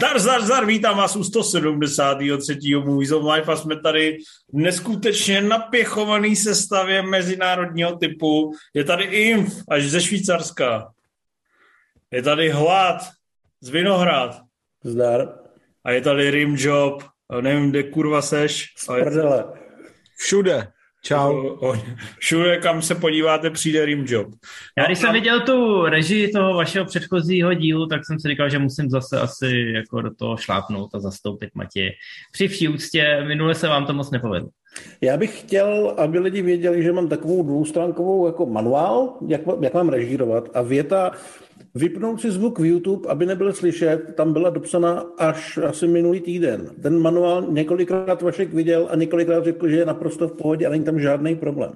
Zdar, zdar, zdar, vítám vás u 173. Movies of Life a jsme tady neskutečně napěchovaný sestavě mezinárodního typu. Je tady Inf, až ze Švýcarska. Je tady Hlad z Vinohrad. Zdar. A je tady Rimjob, nevím, kde kurva seš. Prdele. Všude. Čau. Všude, kam se podíváte, přijde Rimjob. Já když jsem viděl tu režii toho vašeho předchozího dílu, tak jsem si říkal, že musím zase asi jako do toho šlápnout a zastoupit Matěje. Při vší úctě, minule se vám to moc nepovedlo. Já bych chtěl, aby lidi věděli, že mám takovou dvoustránkovou jako manuál, jak, jak mám režírovat a věta Vypnout si zvuk v YouTube, aby nebyl slyšet, tam byla dopsaná až asi minulý týden. Ten manuál několikrát Vašek viděl a několikrát řekl, že je naprosto v pohodě a není tam žádný problém.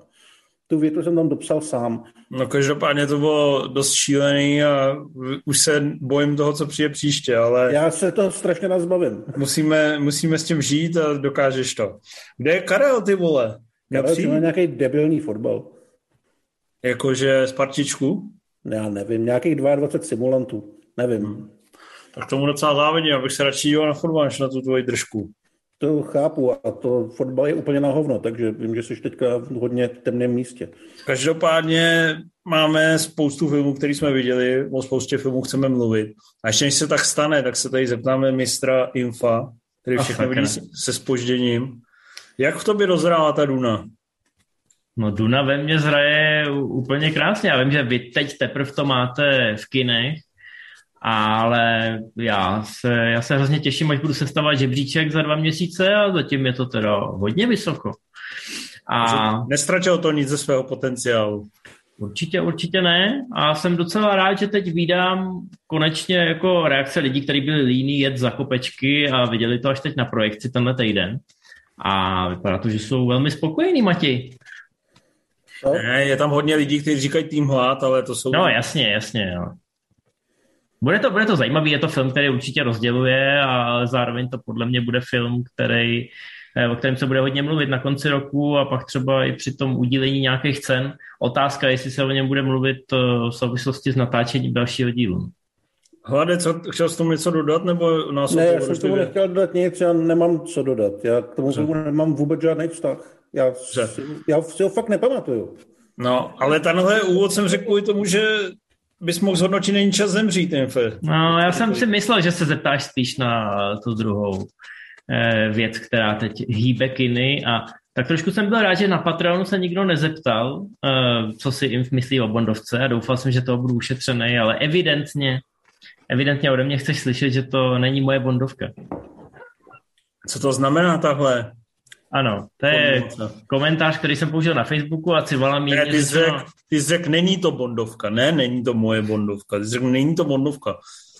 Tu větu jsem tam dopsal sám. No každopádně to bylo dost šílený a už se bojím toho, co přijde příště, ale... Já se to strašně nazbavím. Musíme, musíme s tím žít a dokážeš to. Kde je Karel, ty vole? Karel má nějaký debilní fotbal. Jakože Spartičku? Já nevím, nějakých 22 simulantů, nevím. Hmm. Tak tomu docela závidím, abych se radši díval na fotbal, než na tu tvoji držku. To chápu a to fotbal je úplně na hovno, takže vím, že jsi teďka v hodně temném místě. Každopádně máme spoustu filmů, které jsme viděli, o spoustě filmů chceme mluvit. A ještě než se tak stane, tak se tady zeptáme mistra Infa, který všechno vidí se spožděním. Jak v tobě rozhrála ta Duna? No Duna ve mně zraje úplně krásně. Já vím, že vy teď teprve to máte v kinech, ale já se, já se hrozně těším, až budu sestavovat žebříček za dva měsíce a zatím je to teda hodně vysoko. A... Nestratilo to nic ze svého potenciálu. Určitě, určitě ne. A jsem docela rád, že teď vydám konečně jako reakce lidí, kteří byli líní jet za kopečky a viděli to až teď na projekci tenhle týden. A vypadá to, že jsou velmi spokojení, Mati. No? Ne, je tam hodně lidí, kteří říkají tým hlad, ale to jsou... No jasně, jasně, jo. Bude to, bude to zajímavý, je to film, který určitě rozděluje, ale zároveň to podle mě bude film, který, eh, o kterém se bude hodně mluvit na konci roku a pak třeba i při tom udílení nějakých cen. Otázka, jestli se o něm bude mluvit eh, v souvislosti s natáčením dalšího dílu. Hlade, co, chtěl jsi tomu něco dodat, nebo nás Ne, já jsem tomu nechtěl dodat nic, já nemám co dodat. Já k tomu filmu nemám vůbec žádný vztah. Já, si, já si ho fakt nepamatuju. No, ale tenhle úvod jsem řekl kvůli tomu, že bys mohl zhodnotit, není čas zemřít. Infe. No, já jsem si myslel, že se zeptáš spíš na tu druhou eh, věc, která teď hýbe kiny a tak trošku jsem byl rád, že na Patreonu se nikdo nezeptal, eh, co si Inf myslí o Bondovce a doufal jsem, že to budu ušetřený, ale evidentně, evidentně ode mě chceš slyšet, že to není moje Bondovka. Co to znamená tahle? Ano, to je komentář, který jsem použil na Facebooku a Civala mi... Ne, ty jsi řekl, ty řek, není to Bondovka, ne, není to moje Bondovka, ty jsi řekl, není to Bondovka.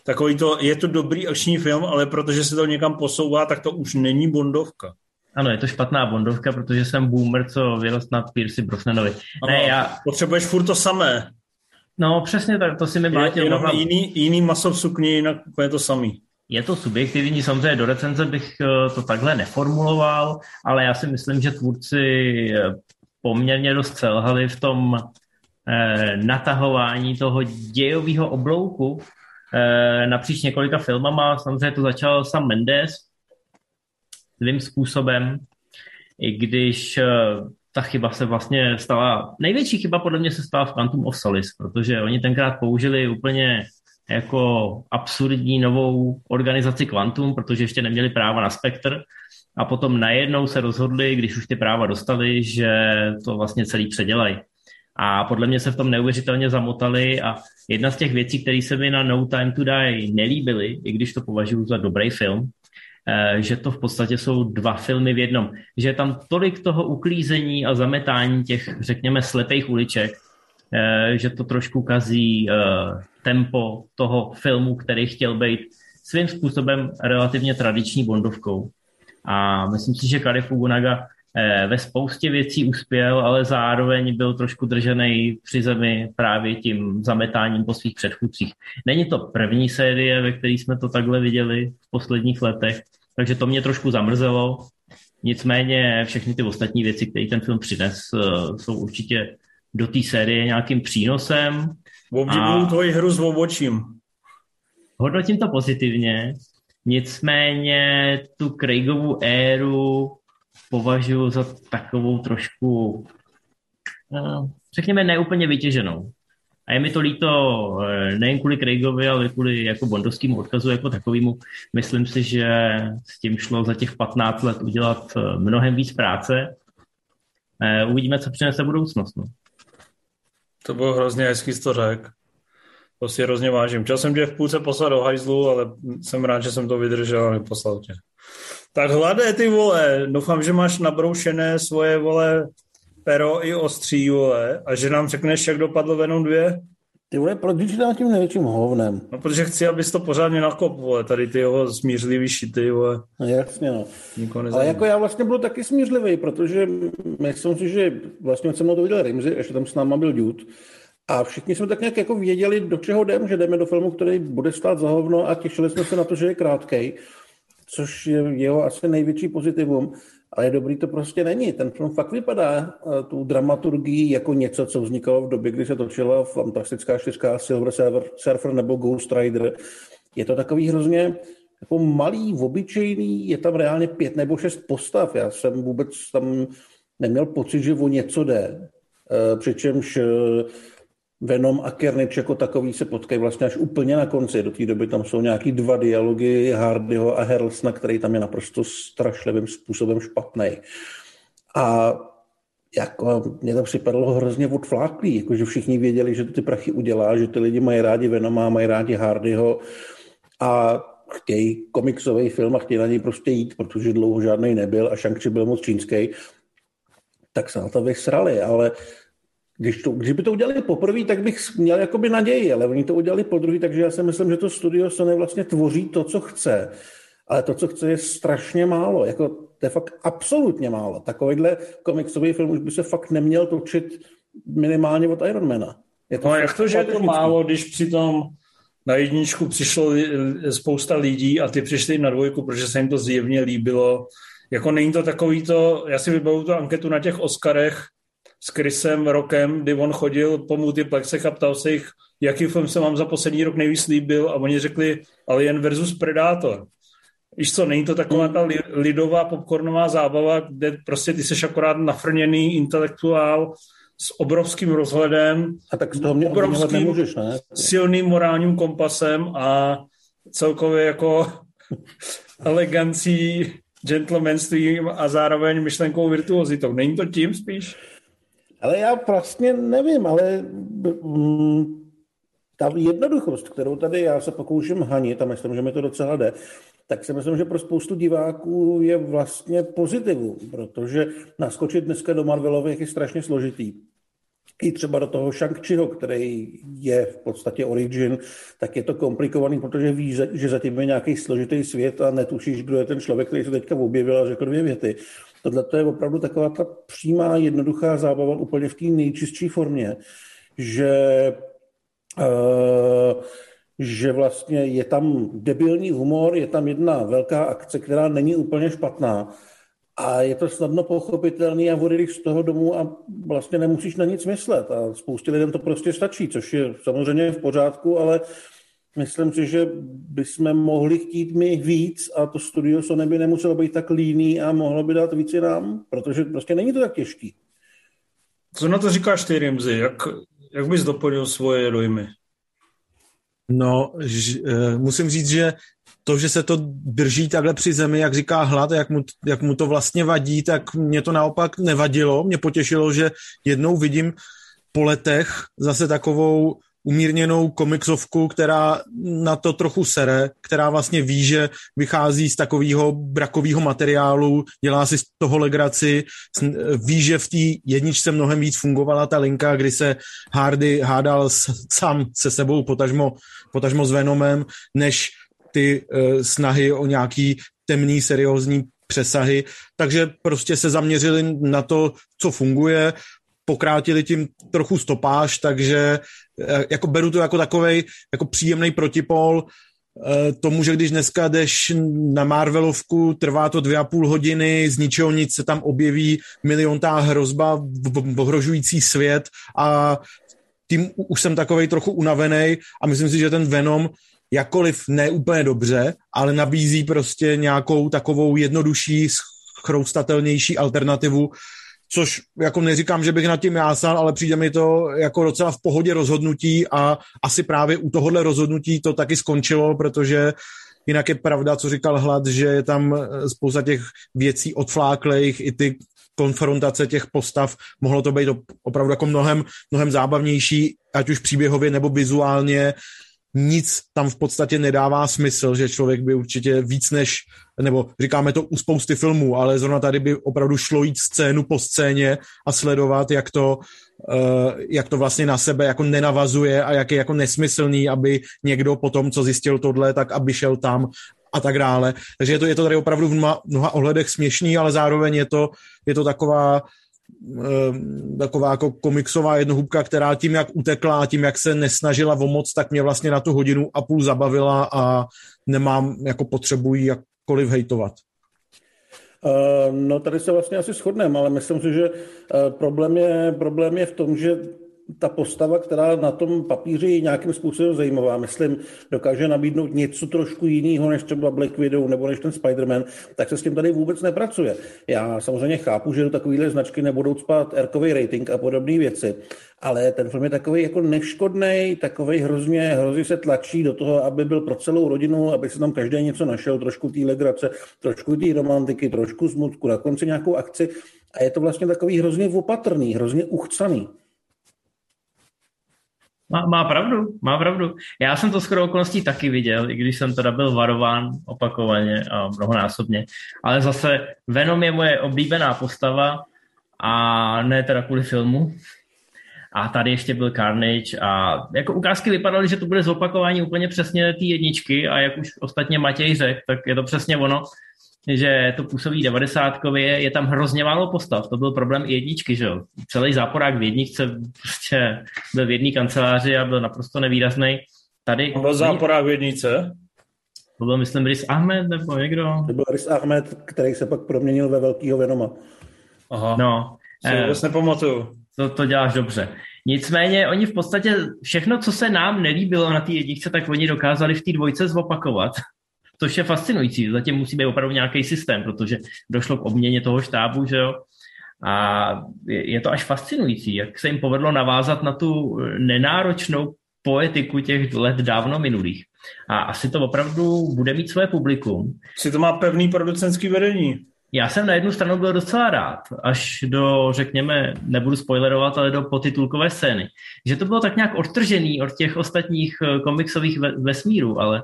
Takový to, je to dobrý akční film, ale protože se to někam posouvá, tak to už není Bondovka. Ano, je to špatná Bondovka, protože jsem boomer, co vyrost na Piercy Brosnanovi. Ne, já... Potřebuješ furt to samé. No, přesně tak, to si mi bátil. Jenom jiný, jiný maso v sukni, jinak úplně to samý. Je to subjektivní, samozřejmě do recenze bych eh, to takhle neformuloval, ale já si myslím, že tvůrci eh, poměrně dost selhali v tom eh, natahování toho dějového oblouku eh, napříč několika filmama. Samozřejmě to začal sam Mendes svým způsobem, i když eh, ta chyba se vlastně stala, největší chyba podle mě se stala v Quantum of Solace, protože oni tenkrát použili úplně jako absurdní novou organizaci Quantum, protože ještě neměli práva na spektr a potom najednou se rozhodli, když už ty práva dostali, že to vlastně celý předělají. A podle mě se v tom neuvěřitelně zamotali a jedna z těch věcí, které se mi na No Time to Die nelíbily, i když to považuji za dobrý film, eh, že to v podstatě jsou dva filmy v jednom. Že je tam tolik toho uklízení a zametání těch, řekněme, slepých uliček, eh, že to trošku kazí eh, tempo toho filmu, který chtěl být svým způsobem relativně tradiční bondovkou. A myslím si, že Kari Fugunaga eh, ve spoustě věcí uspěl, ale zároveň byl trošku držený při zemi právě tím zametáním po svých předchůdcích. Není to první série, ve které jsme to takhle viděli v posledních letech, takže to mě trošku zamrzelo. Nicméně všechny ty ostatní věci, které ten film přines, eh, jsou určitě do té série nějakým přínosem Obdivuju a... tvoji hru s obočím. Hodnotím to pozitivně. Nicméně tu Craigovu éru považuji za takovou trošku, no, řekněme, neúplně vytěženou. A je mi to líto eh, nejen kvůli Craigovi, ale kvůli jako bondovskému odkazu jako takovému. Myslím si, že s tím šlo za těch 15 let udělat eh, mnohem víc práce. Eh, uvidíme, co přinese budoucnost. No. To bylo hrozně hezký, to řek. To si hrozně vážím. Chtěl jsem tě v půlce poslat do hajzlu, ale jsem rád, že jsem to vydržel a neposlal tě. Tak hladé ty vole, doufám, že máš nabroušené svoje vole pero i ostří, vole, a že nám řekneš, jak dopadlo Venom 2? Ty vole, proč dám tím největším hovnem? No, protože chci, abys to pořádně nakop, vole, tady ty jeho smířlivý šity, vole. No, jasně, no. Ale jako já vlastně byl taky smířlivý, protože myslím si, že vlastně se mnou to viděl Rimzy, ještě tam s náma byl Dude, a všichni jsme tak nějak jako věděli, do čeho jdeme, že jdeme do filmu, který bude stát za hovno a těšili jsme se na to, že je krátkej, což je jeho asi největší pozitivum. Ale dobrý to prostě není. Ten film fakt vypadá eh, tu dramaturgii jako něco, co vznikalo v době, kdy se točila Fantastická čtyřka Silver Surfer nebo Ghost Rider. Je to takový hrozně jako malý, obyčejný, je tam reálně pět nebo šest postav. Já jsem vůbec tam neměl pocit, že o něco jde. Eh, přičemž eh, Venom a Kernič jako takový se potkají vlastně až úplně na konci. Do té doby tam jsou nějaký dva dialogy Hardyho a Herlsna, který tam je naprosto strašlivým způsobem špatný. A jako mě to připadalo hrozně odfláklý, jakože všichni věděli, že to ty prachy udělá, že ty lidi mají rádi Venoma, mají rádi Hardyho a chtějí komiksový film a chtějí na něj prostě jít, protože dlouho žádný nebyl a shang byl moc čínský, tak se na to vysrali, ale když, to, když by to udělali poprvé, tak bych měl jakoby naději, ale oni to udělali po druhý, takže já si myslím, že to studio Sony vlastně tvoří to, co chce. Ale to, co chce, je strašně málo. Jako, to je fakt absolutně málo. Takovýhle komiksový film už by se fakt neměl točit minimálně od Ironmana. Je to no jak to, že je to málo, když přitom na jedničku přišlo spousta lidí a ty přišli na dvojku, protože se jim to zjevně líbilo. Jako není to takový to, já si vybavu tu anketu na těch Oscarech, s Chrisem Rokem, kdy on chodil po multiplexech a ptal se jich, jaký film se vám za poslední rok nejvíc líbil a oni řekli Alien versus Predator. Víš co, není to taková ta lidová popcornová zábava, kde prostě ty seš akorát nafrněný intelektuál s obrovským rozhledem, a tak z toho mě obrovským nemůžeš, ne? silným morálním kompasem a celkově jako elegancí, gentlemanstvím a zároveň myšlenkou virtuozitou. Není to tím spíš? Ale já vlastně nevím, ale mm, ta jednoduchost, kterou tady já se pokouším hanit, a myslím, že mi to docela jde, tak si myslím, že pro spoustu diváků je vlastně pozitivum, protože naskočit dneska do Marvelových je strašně složitý. I třeba do toho shang který je v podstatě origin, tak je to komplikovaný, protože víš, že zatím je nějaký složitý svět a netušíš, kdo je ten člověk, který se teďka objevil a řekl dvě věty. Tohle to je opravdu taková ta přímá, jednoduchá zábava úplně v té nejčistší formě, že, uh, že vlastně je tam debilní humor, je tam jedna velká akce, která není úplně špatná, a je to snadno pochopitelný a odejdeš z toho domu a vlastně nemusíš na nic myslet. A spoustě lidem to prostě stačí, což je samozřejmě v pořádku, ale Myslím si, že bychom mohli chtít my víc a to studio Sony by nemuselo být tak líný a mohlo by dát víc nám, protože prostě není to tak těžký. Co na to říkáš ty, Rimzy? Jak, jak bys doplnil svoje dojmy? No, ž, uh, musím říct, že to, že se to drží takhle při zemi, jak říká Hlad, jak mu, jak mu to vlastně vadí, tak mě to naopak nevadilo. Mě potěšilo, že jednou vidím po letech zase takovou umírněnou komiksovku, která na to trochu sere, která vlastně ví, že vychází z takového brakového materiálu, dělá si z toho legraci, ví, že v té jedničce mnohem víc fungovala ta linka, kdy se Hardy hádal s, sám se sebou, potažmo, potažmo s Venomem, než ty uh, snahy o nějaký temný, seriózní přesahy, takže prostě se zaměřili na to, co funguje, pokrátili tím trochu stopáž, takže eh, jako beru to jako takový jako příjemný protipol. Eh, tomu, že když dneska jdeš na Marvelovku, trvá to dvě a půl hodiny, z ničeho nic se tam objeví miliontá hrozba, ohrožující svět a tím už jsem takovej trochu unavený a myslím si, že ten Venom jakkoliv ne úplně dobře, ale nabízí prostě nějakou takovou jednodušší, chroustatelnější alternativu, což jako neříkám, že bych nad tím jásal, ale přijde mi to jako docela v pohodě rozhodnutí a asi právě u tohohle rozhodnutí to taky skončilo, protože jinak je pravda, co říkal Hlad, že je tam spousta těch věcí odfláklejch, i ty konfrontace těch postav, mohlo to být opravdu jako mnohem, mnohem zábavnější, ať už příběhově nebo vizuálně, nic tam v podstatě nedává smysl, že člověk by určitě víc než, nebo říkáme to u spousty filmů, ale zrovna tady by opravdu šlo jít scénu po scéně a sledovat, jak to, uh, jak to vlastně na sebe jako nenavazuje a jak je jako nesmyslný, aby někdo po tom, co zjistil tohle, tak aby šel tam a tak dále. Takže je to, je to tady opravdu v mnoha, ohledech směšný, ale zároveň je to, je to taková taková jako komiksová jednohubka, která tím, jak utekla, tím, jak se nesnažila o moc, tak mě vlastně na tu hodinu a půl zabavila a nemám jako potřebu jí jakkoliv hejtovat. Ehm, no tady se vlastně asi shodneme, ale myslím si, že eh, problém je, problém je v tom, že ta postava, která na tom papíře je nějakým způsobem zajímavá, myslím, dokáže nabídnout něco trošku jiného než třeba Black Widow nebo než ten Spider-Man, tak se s tím tady vůbec nepracuje. Já samozřejmě chápu, že do takovéhle značky nebudou spát erkový rating a podobné věci, ale ten film je takový jako neškodný, takový hrozně, hrozně se tlačí do toho, aby byl pro celou rodinu, aby se tam každý něco našel, trošku té legrace, trošku té romantiky, trošku smutku, na konci nějakou akci a je to vlastně takový hrozně opatrný, hrozně uchcaný. Má, má pravdu, má pravdu. Já jsem to skoro okolností taky viděl, i když jsem teda byl varován opakovaně a mnohonásobně. Ale zase Venom je moje oblíbená postava a ne teda kvůli filmu. A tady ještě byl Carnage a jako ukázky vypadaly, že to bude zopakování úplně přesně té jedničky a jak už ostatně Matěj řekl, tak je to přesně ono že to působí devadesátkově, je tam hrozně málo postav, to byl problém i jedničky, že jo. Celý záporák v jedničce prostě byl v jedné kanceláři a byl naprosto nevýrazný. Tady... On byl záporák v jedničce? To byl, myslím, Rys Ahmed nebo někdo? To byl Rys Ahmed, který se pak proměnil ve velkýho Venoma. Aha. No. Si vůbec eh, nepamatuju. To, to děláš dobře. Nicméně oni v podstatě všechno, co se nám nelíbilo na té jedničce, tak oni dokázali v té dvojce zopakovat což je fascinující. Zatím musí být opravdu nějaký systém, protože došlo k obměně toho štábu, že jo. A je to až fascinující, jak se jim povedlo navázat na tu nenáročnou poetiku těch let dávno minulých. A asi to opravdu bude mít své publikum. Si to má pevný producentský vedení. Já jsem na jednu stranu byl docela rád, až do, řekněme, nebudu spoilerovat, ale do potitulkové scény. Že to bylo tak nějak odtržený od těch ostatních eh, komiksových vesmírů, ale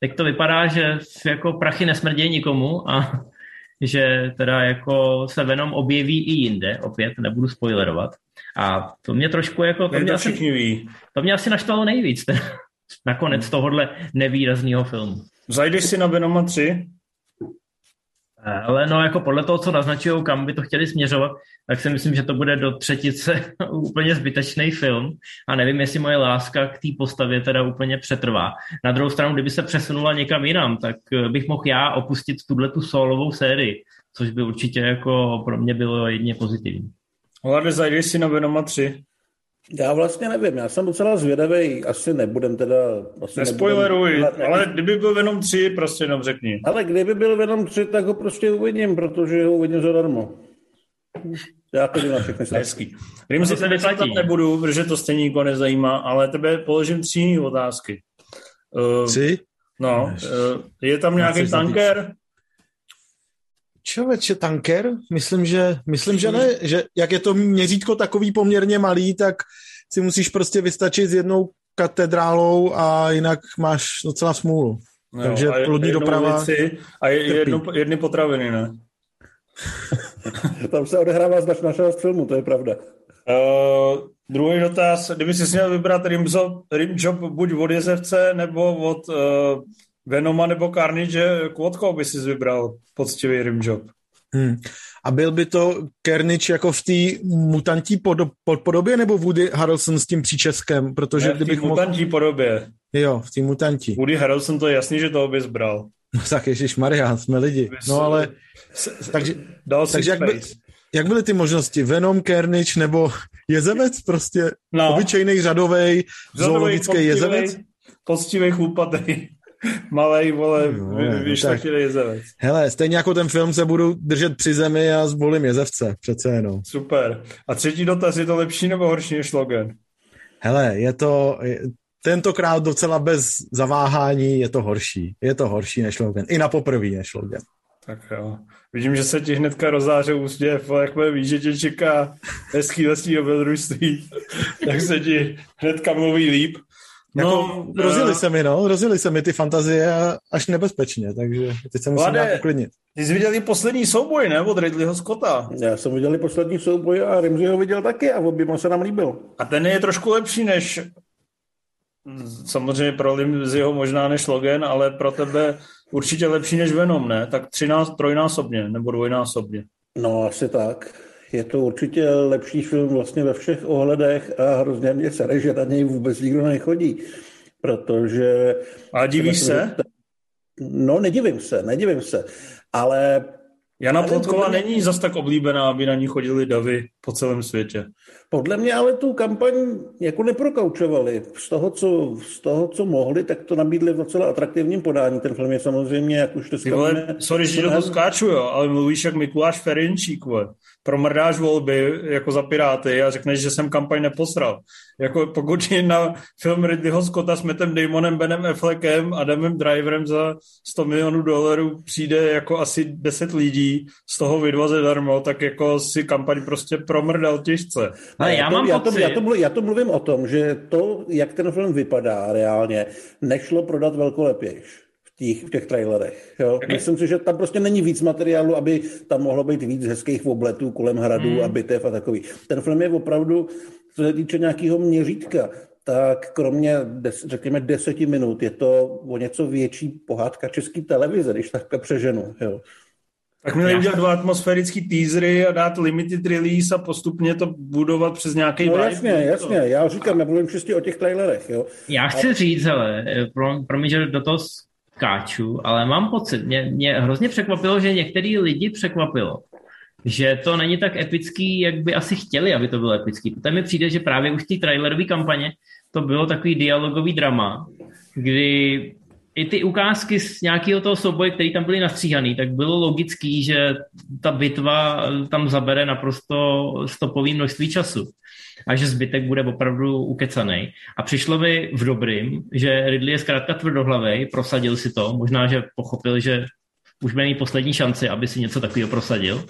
teď to vypadá, že jako prachy nesmrdějí nikomu a že teda jako se Venom objeví i jinde, opět nebudu spoilerovat. A to mě trošku jako... To mě, asi, ví. to mě asi naštvalo nejvíc, teda, nakonec tohohle nevýrazného filmu. Zajdeš si na Venoma 3? Ale no jako podle toho, co naznačují, kam by to chtěli směřovat, tak si myslím, že to bude do třetice úplně zbytečný film a nevím, jestli moje láska k té postavě teda úplně přetrvá. Na druhou stranu, kdyby se přesunula někam jinam, tak eh, bych mohl já opustit tuhle tu solovou sérii, což by určitě jako pro mě bylo jedně pozitivní. Hlade, zajdeš si na Venoma 3. Já vlastně nevím, já jsem docela zvědavý, asi nebudem teda... Asi Nespoileruj, nebudem, ale kdyby byl Venom 3, prostě jenom řekni. Ale kdyby byl Venom 3, tak ho prostě uvidím, protože ho uvidím zadarmo. Já to na všechny Hezký. Rým si tady tam nebudu, protože to stejně nikoho nezajímá, ale tebe položím tři jiné otázky. Uh, tři? No, uh, je tam nějaký tanker? Čověče, tanker? Myslím, že, myslím, že ne. Že jak je to měřítko takový poměrně malý, tak si musíš prostě vystačit s jednou katedrálou a jinak máš docela smůlu. No, Takže a lodní doprava... Věci a je, jedno, jedny potraviny, ne? Tam se odehrává značná z filmu, to je pravda. Uh, druhý dotaz, kdyby si měl vybrat rim job, rim job buď od Jezevce nebo od uh, Venoma nebo Carnage, koho by si vybral poctivý rimjob? Hmm. A byl by to Carnage jako v té mutantí pod, pod podobě nebo Woody Harrelson s tím příčeskem? Protože ne, v té mutantí mohl... podobě. Jo, v té mutantí. Woody Harrelson to je jasný, že toho bys bral. No tak Ježíš Maria, jsme lidi. No ale... Takže, takže jak, by, jak byly ty možnosti? Venom, Carnage nebo jezevec? Prostě no. obyčejný řadový zoologický jezevec? poctivý chlupatý, malej, vole, No, vy, no, vyšlechtilý jezevec. Hele, stejně jako ten film se budu držet při zemi a zvolím jezevce, přece jenom. Super. A třetí dotaz, je to lepší nebo horší než Logan? Hele, je to tentokrát docela bez zaváhání, je to horší. Je to horší než Logan. I na poprvý než Logan. Tak jo. Vidím, že se ti hnedka rozzáře úsměv, ale jak víš, že tě čeká hezký lesní dobrodružství, tak se ti hnedka mluví líp. No, jako, rozjeli uh, se mi, no, rozjeli se mi ty fantazie až nebezpečně, takže teď se musím Vlade, nějak uklidnit. Ty jsi viděl poslední souboj, ne, od Ridleyho Scotta? Já jsem viděl poslední souboj a Rimzi ho viděl taky a oběma se nám líbil. A ten je trošku lepší než samozřejmě pro Limziho možná než Logan, ale pro tebe určitě lepší než Venom, ne? Tak třináct, trojnásobně nebo dvojnásobně. No, asi tak. Je to určitě lepší film vlastně ve všech ohledech a hrozně mě sere, že na něj vůbec nikdo nechodí, protože... A divíš se? No, nedivím se, nedivím se, ale Jana Plotková mě... není zas tak oblíbená, aby na ní chodili davy po celém světě. Podle mě ale tu kampaň jako neprokaučovali. Z toho, co, z toho, co mohli, tak to nabídli v docela atraktivním podání. Ten film je samozřejmě, jak už to Ty vole, sorry, že to skáču, jo, ale mluvíš jak Mikuláš Ferinčík, vole promrdáš volby jako za Piráty a řekneš, že jsem kampaň neposral. Jako pokud na film Ridleyho Scotta s Mattem Damonem, Benem Affleckem a Adamem Driverem za 100 milionů dolarů přijde jako asi 10 lidí, z toho vydva darmo, tak jako si kampaň prostě promrdal těžce. Ale já, já, mám to, já, to, já, to mluvím, já to mluvím o tom, že to, jak ten film vypadá reálně, nešlo prodat velkolepějš těch, v těch trailerech. Jo? Okay. Myslím si, že tam prostě není víc materiálu, aby tam mohlo být víc hezkých obletů kolem hradů hmm. a bitev a takový. Ten film je opravdu, co se týče nějakého měřítka, tak kromě, des, řekněme, deseti minut je to o něco větší pohádka české televize, když takhle přeženu. Jo. Tak měli udělat dva atmosférický teasery a dát limited release a postupně to budovat přes nějaký No jasně, jasně, já říkám, mluvím čistě o těch trailerech, jo. Já chci a... říct, ale pro, pro mě, že do toho skáču, ale mám pocit, mě, mě hrozně překvapilo, že některý lidi překvapilo, že to není tak epický, jak by asi chtěli, aby to bylo epický. Potom mi přijde, že právě už v té trailerové kampaně to bylo takový dialogový drama, kdy i ty ukázky z nějakého toho souboje, který tam byly nastříhaný, tak bylo logický, že ta bitva tam zabere naprosto stopový množství času a že zbytek bude opravdu ukecaný. A přišlo mi v dobrým, že Ridley je zkrátka tvrdohlavý, prosadil si to, možná, že pochopil, že už bude mít poslední šanci, aby si něco takového prosadil.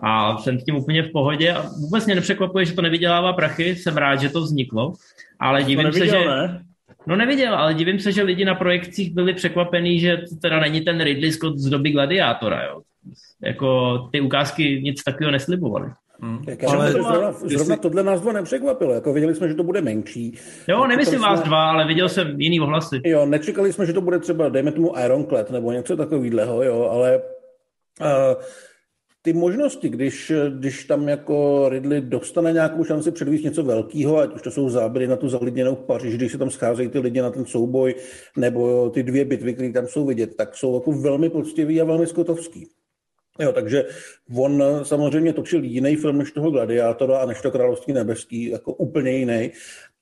A jsem tím úplně v pohodě a vůbec mě nepřekvapuje, že to nevydělává prachy, jsem rád, že to vzniklo, ale divím neviděl, se, že... Ne? No neviděl, ale divím se, že lidi na projekcích byli překvapení, že to teda není ten Ridley Scott z doby Gladiátora, jo. Jako ty ukázky nic takového neslibovaly. Hmm. ale to zrovna, zrovna tohle nás dva nepřekvapilo. Jako viděli jsme, že to bude menší. Jo, nemyslím vás jsme... dva, ale viděl jsem jiný ohlasy. Jo, nečekali jsme, že to bude třeba, dejme tomu Ironclad nebo něco takového, jo, ale uh, ty možnosti, když, když tam jako Ridley dostane nějakou šanci předvíst něco velkého, ať už to jsou záběry na tu zalidněnou Paříž, když se tam scházejí ty lidi na ten souboj, nebo ty dvě bitvy, které tam jsou vidět, tak jsou jako velmi poctivý a velmi skotovský. Jo, takže on samozřejmě točil jiný film než toho Gladiátora a než to Království nebeský, jako úplně jiný.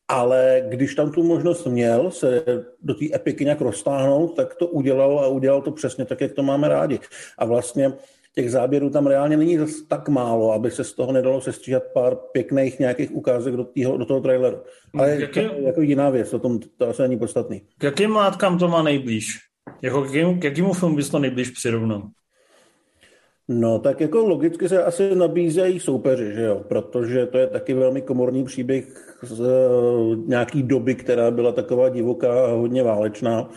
Ale když tam tu možnost měl se do té epiky nějak roztáhnout, tak to udělal a udělal to přesně tak, jak to máme rádi. A vlastně těch záběrů tam reálně není zase tak málo, aby se z toho nedalo sestříhat pár pěkných nějakých ukázek do, týho, do toho traileru. Ale jak je, jako jiná věc, to, tom, to asi není podstatný. K jakým látkám to má nejblíž? Jako k, jakým, k jakému filmu bys to nejblíž přirovnal? No, tak jako logicky se asi nabízejí soupeři, že jo? Protože to je taky velmi komorní příběh z uh, nějaký doby, která byla taková divoká a hodně válečná.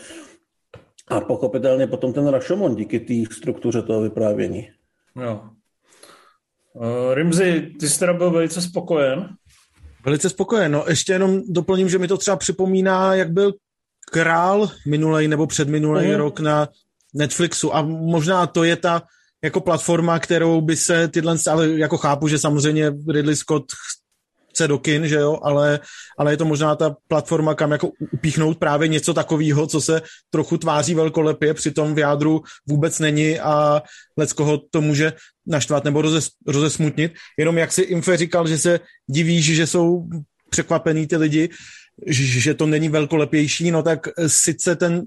A pochopitelně potom ten Rashomon díky té struktuře toho vyprávění. Jo. Uh, Rimzi, ty jsi teda byl velice spokojen? Velice spokojen. No, ještě jenom doplním, že mi to třeba připomíná, jak byl král minulej nebo předminulej uh-huh. rok na Netflixu a možná to je ta jako platforma, kterou by se tyhle, ale jako chápu, že samozřejmě Ridley Scott chce do kin, že jo, ale, ale je to možná ta platforma, kam jako upíchnout právě něco takového, co se trochu tváří velkolepě, přitom v jádru vůbec není a koho to může naštvat nebo rozes, rozesmutnit. Jenom jak si Infe říkal, že se divíš, že jsou překvapený ty lidi, že to není velkolepější, no tak sice ten,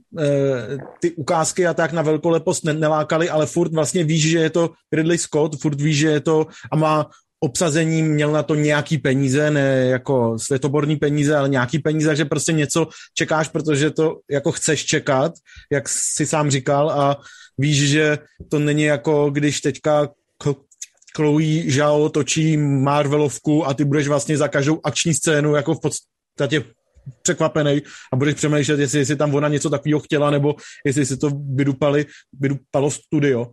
ty ukázky a tak na velkolepost nelákaly, ale furt vlastně víš, že je to Ridley Scott, furt víš, že je to a má obsazení měl na to nějaký peníze, ne jako světoborní peníze, ale nějaký peníze, že prostě něco čekáš, protože to jako chceš čekat, jak si sám říkal a víš, že to není jako když teďka Chloe Zhao točí Marvelovku a ty budeš vlastně za každou akční scénu jako v podstatě překvapený a budeš přemýšlet, jestli, jestli tam ona něco takového chtěla, nebo jestli si to vydupali, vydupalo studio.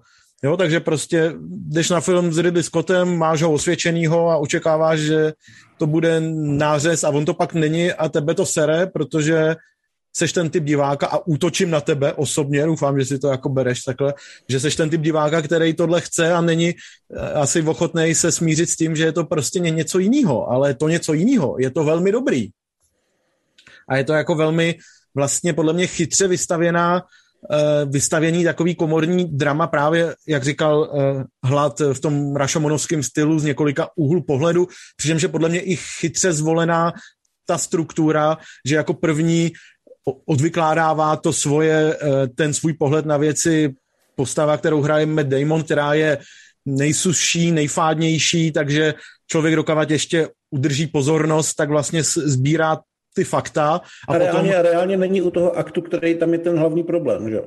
Jo, takže prostě jdeš na film s Ridley Scottem, máš ho osvědčenýho a očekáváš, že to bude nářez a on to pak není a tebe to sere, protože seš ten typ diváka a útočím na tebe osobně, doufám, že si to jako bereš takhle, že seš ten typ diváka, který tohle chce a není eh, asi ochotný se smířit s tím, že je to prostě něco jiného, ale to něco jiného, je to velmi dobrý. A je to jako velmi vlastně podle mě chytře vystavěná Eh, vystavěný takový komorní drama právě, jak říkal eh, Hlad v tom rašomonovském stylu z několika úhlu pohledu, přičemž je podle mě i chytře zvolená ta struktura, že jako první odvykládává to svoje, eh, ten svůj pohled na věci. Postava, kterou hraje Matt Damon, která je nejsuší, nejfádnější, takže člověk dokávat ještě udrží pozornost, tak vlastně sbírá ty fakta. A, a reálně, potom... reálně není u toho aktu, který tam je ten hlavní problém, že jo?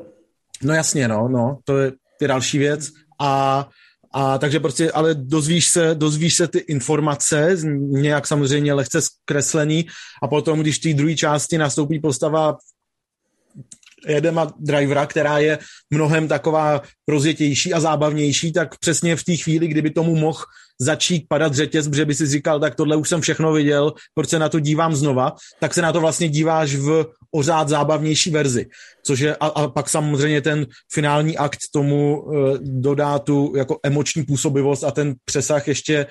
No jasně, no, no, to je, je další věc. A a takže prostě, ale dozvíš se, dozvíš se ty informace, nějak samozřejmě lehce zkreslený a potom, když v té druhé části nastoupí postava Edema Drivera, která je mnohem taková rozjetější a zábavnější, tak přesně v té chvíli, kdyby tomu mohl začít padat řetěz, protože by si říkal, tak tohle už jsem všechno viděl, proč se na to dívám znova, tak se na to vlastně díváš v ořád zábavnější verzi. Což je, a, a pak samozřejmě ten finální akt tomu uh, dodá tu jako emoční působivost a ten přesah ještě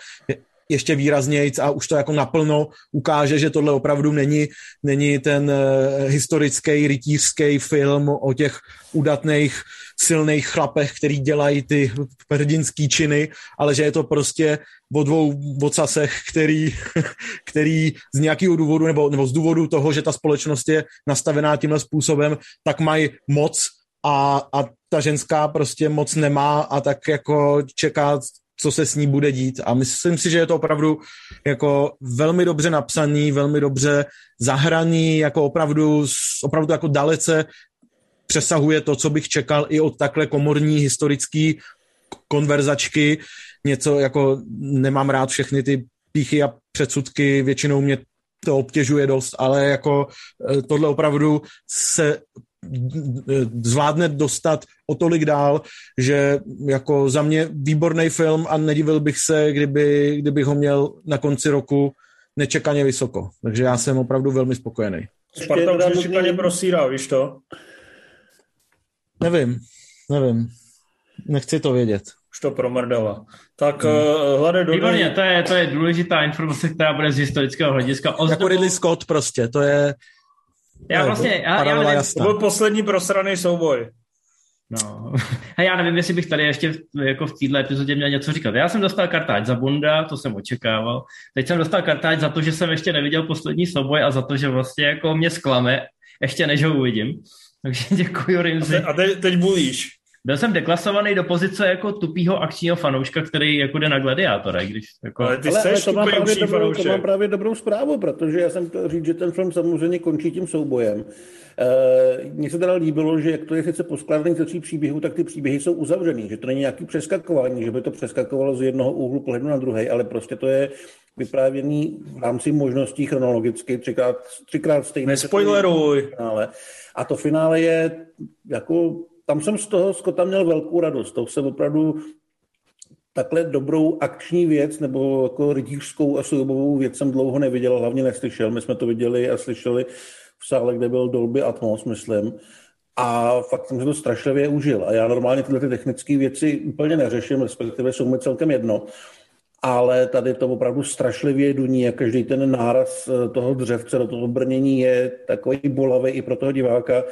ještě výraznějc a už to jako naplno ukáže, že tohle opravdu není, není ten uh, historický rytířský film o těch udatných silných chlapech, který dělají ty hrdinský činy, ale že je to prostě o dvou vocasech, který, který z nějakého důvodu, nebo, nebo z důvodu toho, že ta společnost je nastavená tímhle způsobem, tak mají moc a, a ta ženská prostě moc nemá a tak jako čeká co se s ní bude dít. A myslím si, že je to opravdu jako velmi dobře napsaný, velmi dobře zahraný, jako opravdu, opravdu jako dalece přesahuje to, co bych čekal i od takhle komorní historický konverzačky. Něco jako nemám rád všechny ty píchy a předsudky, většinou mě to obtěžuje dost, ale jako eh, tohle opravdu se zvládne dostat o tolik dál, že jako za mě výborný film a nedivil bych se, kdyby, kdybych ho měl na konci roku nečekaně vysoko. Takže já jsem opravdu velmi spokojený. Sparta už nečekaně prosírá, víš to? Nevím, nevím. Nechci to vědět. Už to promrdala. Tak hmm. uh, hledej do Výborně, to je, to je důležitá informace, která bude z historického hlediska. Ozdobu... Jako Ridley Scott prostě, to je já vlastně, já, já nevím, to byl poslední prosraný souboj. No, a já nevím, jestli bych tady ještě jako v této epizodě měl něco říkat. Já jsem dostal kartáč za Bunda, to jsem očekával. Teď jsem dostal kartáč za to, že jsem ještě neviděl poslední souboj a za to, že vlastně jako mě sklame, ještě než ho uvidím. Takže děkuji, Rimzi. A, te, a teď bulíš. Byl jsem deklasovaný do pozice jako tupýho akčního fanouška, který jako jde na gladiátora, když jako... Ale ty ale, ale to, mám právě dobrou, to mám právě dobrou zprávu, protože já jsem chtěl říct, že ten film samozřejmě končí tím soubojem. E, mně se teda líbilo, že jak to je sice poskládaný ze tří příběhů, tak ty příběhy jsou uzavřený, že to není nějaký přeskakování, že by to přeskakovalo z jednoho úhlu pohledu na druhý, ale prostě to je vyprávění v rámci možností chronologicky, třikrát, třikrát stejné. Nespoileruj. A to finále je jako tam jsem z toho Skota měl velkou radost. To jsem opravdu takhle dobrou akční věc nebo jako rytířskou a soubovou věc jsem dlouho neviděl, hlavně neslyšel. My jsme to viděli a slyšeli v sále, kde byl Dolby Atmos, myslím. A fakt jsem si to strašlivě užil. A já normálně tyhle ty technické věci úplně neřeším, respektive jsou mi celkem jedno. Ale tady to opravdu strašlivě duní a každý ten náraz eh, toho dřevce do toho brnění je takový bolavý i pro toho diváka.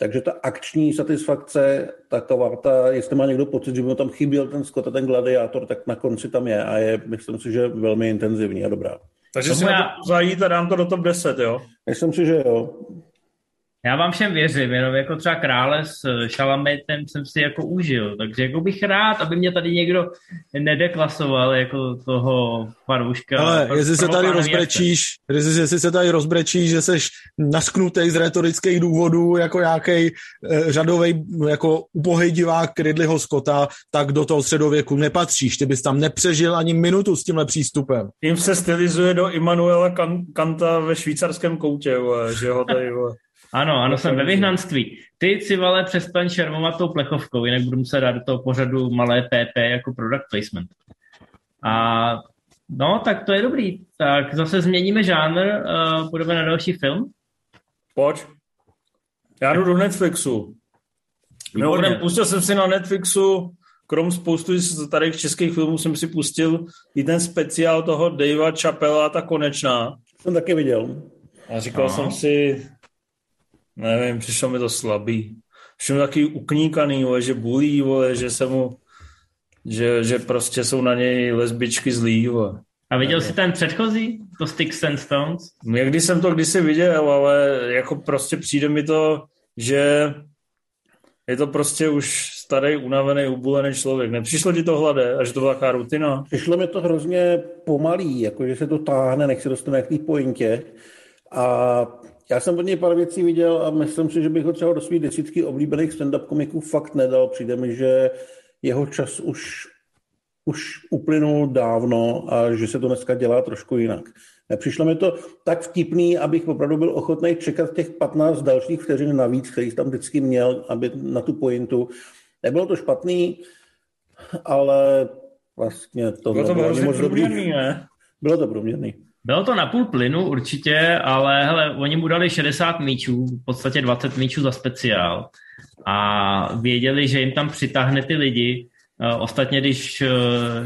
Takže ta akční satisfakce, taková ta, jestli má někdo pocit, že by mu tam chyběl ten Scott a ten gladiátor, tak na konci tam je a je, myslím si, že velmi intenzivní a dobrá. Takže si já... zajít a dám to do top 10, jo? Myslím si, že jo. Já vám všem věřím, jenom jako třeba krále s Šalametem jsem si jako užil, takže jako bych rád, aby mě tady někdo nedeklasoval jako toho fanouška. Ale jestli se tady rozbrečíš, jestli, jestli se tady rozbrečíš, že seš nasknutý z retorických důvodů jako nějaký eh, řadový jako upohej divák Ridleyho Scotta, tak do toho středověku nepatříš. Ty bys tam nepřežil ani minutu s tímhle přístupem. Tím se stylizuje do Immanuela Kanta ve švýcarském koutě, že ho tady... Ano, ano, jsem ve vyhnanství. Ty si vale přestaň šermovat tou plechovkou, jinak budu muset dát do toho pořadu malé PP jako product placement. A no, tak to je dobrý. Tak zase změníme žánr, uh, půjdeme na další film. Pojď. Já jdu do Netflixu. Mimochodem, pustil jsem si na Netflixu, krom spoustu starých českých filmů jsem si pustil i ten speciál toho Davea Chapela, ta konečná. Jsem taky viděl. A říkal no. jsem si, Nevím, přišlo mi to slabý. Přišlo mi taky ukníkaný, vole, že bulí, vole, že se mu, že, že prostě jsou na něj lesbičky zlý, vole. A viděl jsi ten předchozí, to Sticks and Stones? Jak když jsem to kdysi viděl, ale jako prostě přijde mi to, že je to prostě už starý, unavený, ubulený člověk. Nepřišlo ti to hladé, až to byla taková rutina? Přišlo mi to hrozně pomalý, jako že se to táhne, nech se dostane k té pointě. A já jsem od něj pár věcí viděl a myslím si, že bych ho třeba do svých desítky oblíbených stand-up komiků fakt nedal. Přijde mi, že jeho čas už, už uplynul dávno a že se to dneska dělá trošku jinak. Nepřišlo mi to tak vtipný, abych opravdu byl ochotný čekat těch 15 dalších vteřin navíc, který tam vždycky měl, aby na tu pointu. Nebylo to špatný, ale vlastně to bylo to moc dobrý. Ne? Bylo to průměrný. Bylo to na půl plynu určitě, ale hele, oni mu dali 60 míčů, v podstatě 20 míčů za speciál a věděli, že jim tam přitáhne ty lidi. Eh, ostatně, když, eh,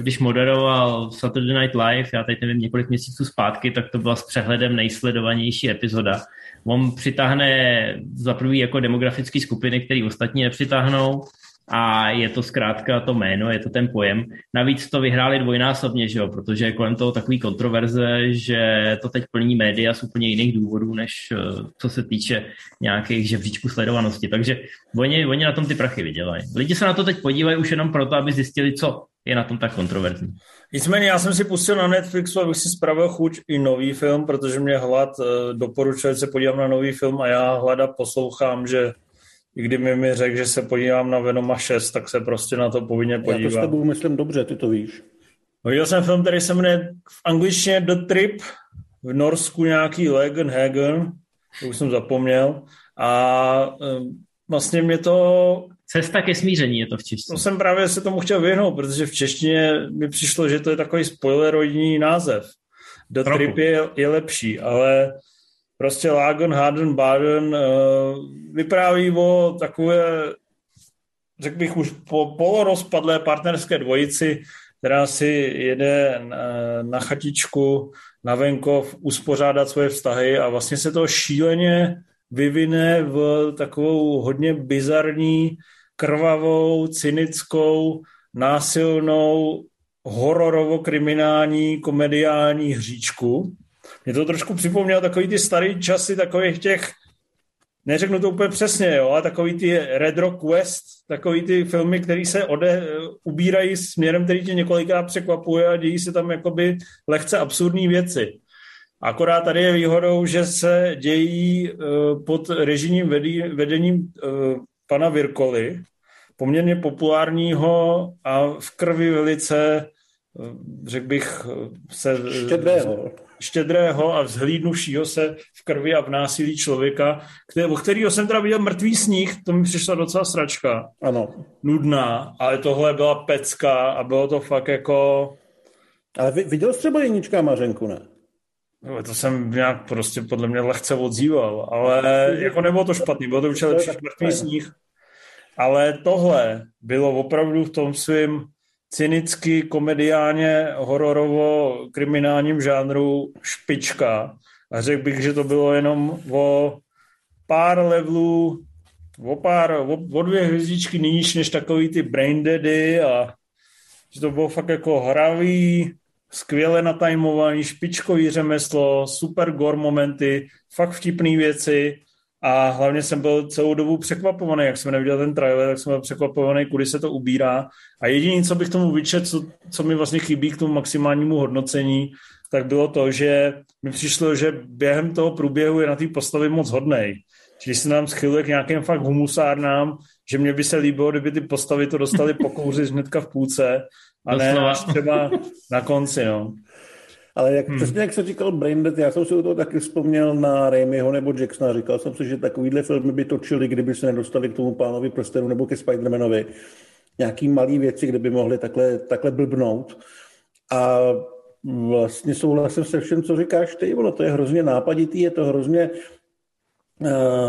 když moderoval Saturday Night Live, já teď nevím, několik měsíců zpátky, tak to byla s přehledem nejsledovanější epizoda. On přitáhne za prvý jako demografické skupiny, které ostatní nepřitáhnou, a je to zkrátka to jméno, je to ten pojem. Navíc to vyhráli dvojnásobně, že jo, protože je kolem toho takový kontroverze, že to teď plní média z úplně jiných důvodů, než eh, co se týče nějakých žebříčků sledovanosti. Takže oni, oni na tom ty prachy vydělají. Lidi se na to teď podívají už jenom proto, aby zjistili, co je na tom tak kontroverzní. Nicméně já jsem si pustil na Netflixu, abych si spravil chuť i nový film, protože mě hlad eh, doporučuje se podívat na nový film a já hlada poslouchám, že i kdyby mi řekl, že se podívám na Venoma 6, tak se prostě na to povinně podívám. Já to s tebou myslím dobře, ty to víš. Viděl jsem film, který se jmenuje v angličtině The Trip, v Norsku nějaký Legenhagen, to už jsem zapomněl. A vlastně mě to... Cesta ke smíření je to v češtině. To jsem právě se tomu chtěl věnout, protože v češtině mi přišlo, že to je takový spoileroidní název. The Trochu. Trip je, je lepší, ale prostě Lagen, Harden, Baden uh, vypráví o takové, řekl bych už po polorozpadlé partnerské dvojici, která si jede na, na chatičku na venkov uspořádat svoje vztahy a vlastně se to šíleně vyvine v takovou hodně bizarní, krvavou, cynickou, násilnou, hororovo-kriminální, komediální hříčku, mě to trošku připomnělo takový ty starý časy takových těch, neřeknu to úplně přesně, jo, ale takový ty Red Rock West, takový ty filmy, které se ode, ubírají směrem, který tě několikrát překvapuje a dějí se tam jakoby lehce absurdní věci. Akorát tady je výhodou, že se dějí uh, pod režimním vedením uh, pana Virkoly, poměrně populárního a v krvi velice, řekl bych, se... Štědrého štědrého a vzhlídnušího se v krvi a v násilí člověka, který, o kterého jsem teda viděl mrtvý sníh, to mi přišla docela sračka. Ano. Nudná, ale tohle byla pecka a bylo to fakt jako... Ale viděl jsi třeba Jenička Mařenku, ne? No, to jsem nějak prostě podle mě lehce odzýval, ale jako nebylo to špatný, bylo to určitě lepší mrtvý sníh. Ale tohle bylo opravdu v tom svým cynicky, komediálně, hororovo, kriminálním žánru špička. A řekl bych, že to bylo jenom o pár levelů, o pár, o, o dvě hvězdičky níž než takový ty Brain Daddy a že to bylo fakt jako hravý, skvěle natajmovaný, špičkový řemeslo, super gore momenty, fakt vtipné věci a hlavně jsem byl celou dobu překvapovaný, jak jsem neviděl ten trailer, tak jsem byl překvapovaný, kudy se to ubírá. A jediné, co bych tomu vyčet, co, co mi vlastně chybí k tomu maximálnímu hodnocení, tak bylo to, že mi přišlo, že během toho průběhu je na té postavy moc hodnej. Když se nám schyluje k nějakým fakt humusárnám, že mě by se líbilo, kdyby ty postavy to dostali po kouři hnedka v půlce a ne až třeba na konci, no. Ale jak, hmm. přesně jak se říkal Braindead, já jsem si o toho taky vzpomněl na Raimiho nebo Jacksona. Říkal jsem si, že takovýhle filmy by točili, kdyby se nedostali k tomu pánovi prstenu nebo ke Spidermanovi. Nějaký malý věci, kde by mohli takhle, takhle blbnout. A vlastně souhlasím se všem, co říkáš ty, ono to je hrozně nápaditý, je to hrozně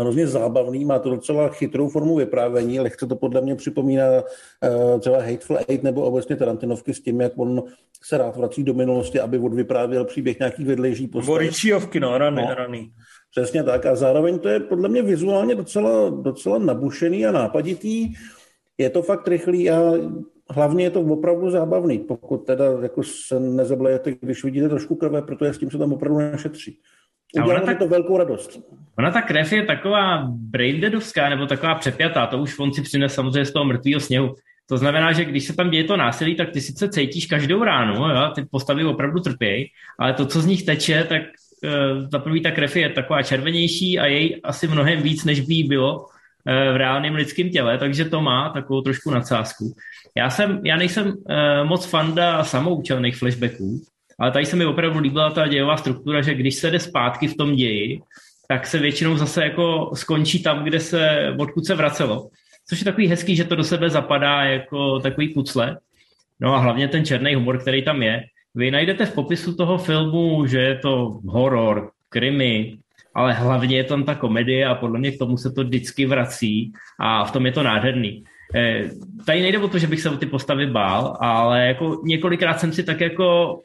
hrozně zábavný, má to docela chytrou formu vyprávění, lehce to podle mě připomíná uh, třeba Hateful Eight nebo obecně Tarantinovky s tím, jak on se rád vrací do minulosti, aby odvyprávěl příběh nějakých vedlejší postav. Boričíovky, no, rany, no. rany. Přesně tak a zároveň to je podle mě vizuálně docela, docela nabušený a nápaditý. Je to fakt rychlý a hlavně je to opravdu zábavný, pokud teda jako se nezablejete, když vidíte trošku krve, protože s tím se tam opravdu nešetří. Udělalo tak, to velkou radost. Ona ta krev je taková braindeadovská nebo taková přepjatá, to už on si přines samozřejmě z toho mrtvého sněhu. To znamená, že když se tam děje to násilí, tak ty sice cítíš každou ránu, jo? ty postavy opravdu trpějí, ale to, co z nich teče, tak uh, za prvý ta krev je taková červenější a jej asi mnohem víc, než by jí bylo uh, v reálném lidském těle, takže to má takovou trošku nadsázku. Já, jsem, já nejsem uh, moc fanda samoučelných flashbacků, ale tady se mi opravdu líbila ta dějová struktura, že když se jde zpátky v tom ději, tak se většinou zase jako skončí tam, kde se, odkud se vracelo. Což je takový hezký, že to do sebe zapadá jako takový pucle. No a hlavně ten černý humor, který tam je. Vy najdete v popisu toho filmu, že je to horor, krimi, ale hlavně je tam ta komedie a podle mě k tomu se to vždycky vrací a v tom je to nádherný. Eh, tady nejde o to, že bych se o ty postavy bál, ale jako několikrát jsem si tak jako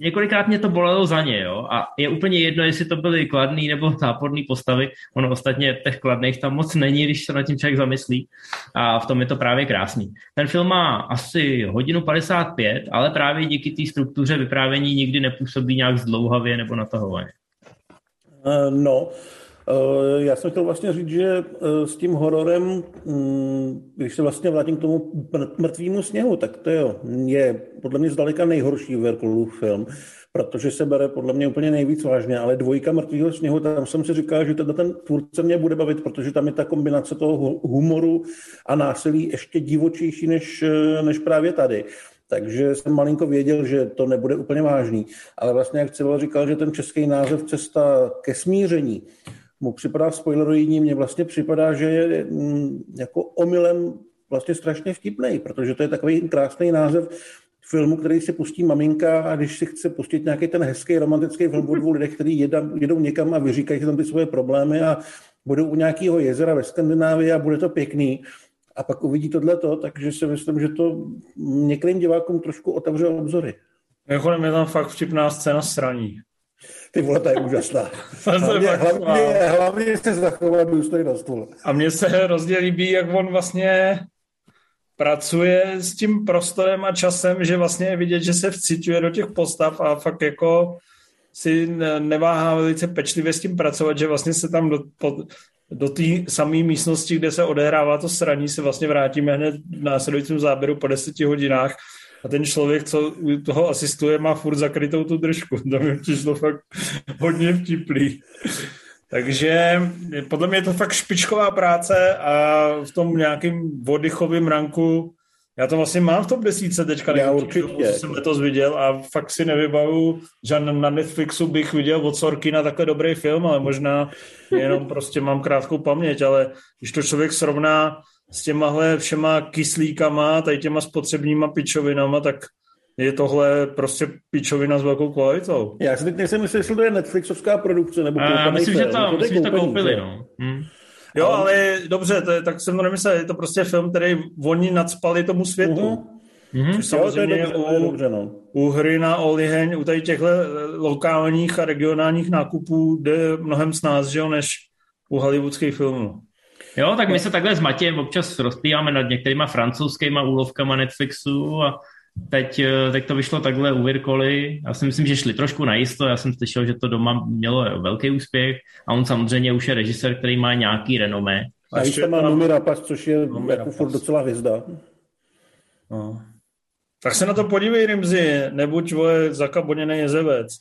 několikrát mě to bolelo za ně, jo, a je úplně jedno, jestli to byly kladný nebo záporný postavy, ono ostatně těch kladných tam moc není, když se na tím člověk zamyslí a v tom je to právě krásný. Ten film má asi hodinu 55, ale právě díky té struktuře vyprávění nikdy nepůsobí nějak zdlouhavě nebo natahovaně. Uh, no, já jsem chtěl vlastně říct, že uh, s tím hororem, um, když se vlastně vrátím k tomu mrtvému sněhu, tak to je, je podle mě zdaleka nejhorší Verkulův film, protože se bere podle mě úplně nejvíc vážně, ale dvojka mrtvého sněhu, tam jsem si říkal, že teda ten tvůrce mě bude bavit, protože tam je ta kombinace toho humoru a násilí ještě divočejší než, než právě tady. Takže jsem malinko věděl, že to nebude úplně vážný. Ale vlastně, jak Civil říkal, že ten český název Cesta ke smíření mu připadá spoileroidní, mně vlastně připadá, že je mm, jako omylem vlastně strašně vtipný, protože to je takový krásný název filmu, který si pustí maminka a když si chce pustit nějaký ten hezký romantický film o dvou lidech, kteří jedou, jedou někam a vyříkají si tam ty svoje problémy a budou u nějakého jezera ve Skandinávii a bude to pěkný. A pak uvidí tohleto, takže si myslím, že to některým divákům trošku otevře obzory. Mimochodem je tam fakt vtipná scéna sraní. Ty vole, to je úžasná. hlavně, hlavně, hlavně se zachovat stůl. A mně se hrozně líbí, jak on vlastně pracuje s tím prostorem a časem, že vlastně je vidět, že se vciťuje do těch postav a fakt jako si neváhá velice pečlivě s tím pracovat, že vlastně se tam do, pod, do té samé místnosti, kde se odehrává to sraní, se vlastně vrátíme hned v následujícím záběru po deseti hodinách a ten člověk, co toho asistuje, má furt zakrytou tu držku. To mi přišlo fakt hodně vtiplý. Takže podle mě je to fakt špičková práce a v tom nějakým oddychovém ranku já to vlastně mám v tom desíce teďka, já určitě. jsem letos viděl a fakt si nevybavu, že na Netflixu bych viděl od Sorkina takhle dobrý film, ale možná jenom prostě mám krátkou paměť, ale když to člověk srovná s těmahle všema kyslíkama, tady těma spotřebníma pičovinama, tak je tohle prostě pičovina s velkou kvalitou. Já si teď nejsem myslel, jestli to je Netflixovská produkce, nebo Já myslím, že to, myslím, že to koupili, no. Hmm. Jo, ale, ale dobře, to je, tak jsem to nemyslel, je to prostě film, který oni nadspali tomu světu. Uh-huh. Což samozřejmě jo, to je dobře, u, dobře, no. u hry na Oliheň, u tady těchto lokálních a regionálních nákupů jde mnohem snáz, že jo, než u hollywoodských filmů. Jo, tak my se takhle s Matějem občas rozplýváme nad některýma francouzskýma úlovkama Netflixu a teď, eh, teď to vyšlo takhle u Virkoli. Já si myslím, že šli trošku na jisto. Já jsem slyšel, že to doma mělo velký úspěch a on samozřejmě už je režisér, který má nějaký renomé. A, ještě má Numi Rapace, což je jako furt docela hvězda. No. Tak se na to podívej, Rimzi, nebuď vole zakaboněný jezevec.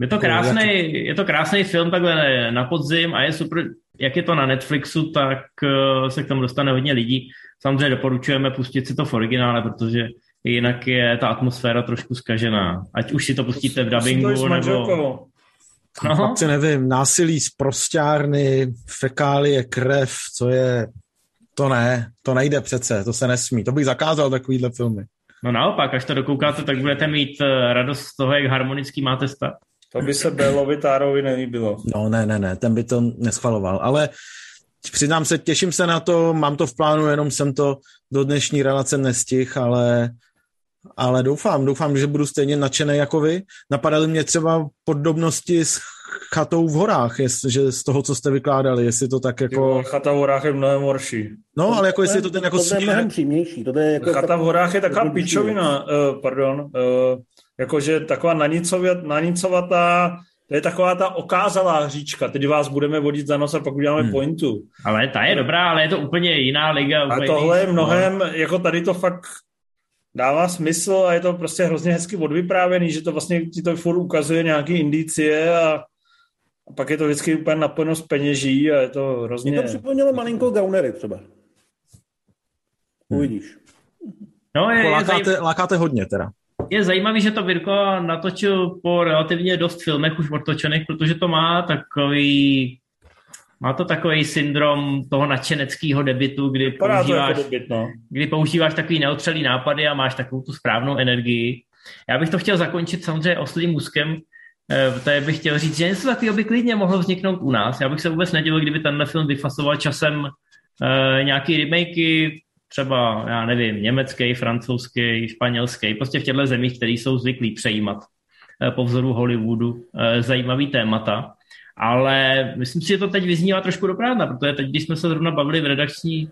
Je to krásný, je to krásný film takhle na podzim a je super, jak je to na Netflixu, tak eh, se k tomu dostane hodně lidí. Samozřejmě doporučujeme pustit si to v originále, protože jinak je ta atmosféra trošku zkažená. Ať už si to pustíte v dubbingu, nebo... No. Fakt si nevím, násilí z prostěrny, fekálie, krev, co je... To ne, to nejde přece, to se nesmí. To bych zakázal takovýhle filmy. No naopak, až to dokoukáte, tak budete mít eh, radost z toho, jak harmonický máte stav. To by se Bélovi Tárovi nelíbilo. No ne, ne, ne, ten by to neschvaloval, ale přiznám se, těším se na to, mám to v plánu, jenom jsem to do dnešní relace nestih, ale, ale doufám, doufám, že budu stejně nadšený jako vy. Napadaly mě třeba podobnosti s chatou v horách, že z toho, co jste vykládali, jestli to tak jako... Chata v horách je mnohem horší. No, ale jako jestli je to ten jako... To je mnohem přímější. To je jako Chata v horách je taková pičovina, uh, pardon, uh, jakože taková nanicovatá, to je taková ta okázalá hříčka, tedy vás budeme vodit za nos a pak uděláme hmm. pointu. Ale ta je dobrá, ale je to úplně jiná liga. A tohle je mnohem, jako tady to fakt dává smysl a je to prostě hrozně hezky odvyprávěný, že to vlastně ti to furt ukazuje nějaký indicie a, a pak je to vždycky úplně napojeno z peněží a je to hrozně... Mě to připomnělo malinko Gaunery třeba. Hmm. Uvidíš. No, je, lákáte, je lákáte hodně teda je zajímavý, že to Virko natočil po relativně dost filmech už otočených, protože to má takový má to takový syndrom toho nadšeneckého debitu, kdy jako používáš, jako debit, no. kdy používáš takový neotřelý nápady a máš takovou tu správnou energii. Já bych to chtěl zakončit samozřejmě oslým úzkem, eh, to je bych chtěl říct, že něco takového by klidně mohlo vzniknout u nás. Já bych se vůbec nedělal, kdyby tenhle film vyfasoval časem uh, nějaký remakey, třeba, já nevím, německý, francouzský, španělský, prostě v těchto zemích, které jsou zvyklí přejímat eh, po vzoru Hollywoodu eh, zajímavý témata. Ale myslím si, že to teď vyznívá trošku do prázdna, protože teď, když jsme se zrovna bavili v redakční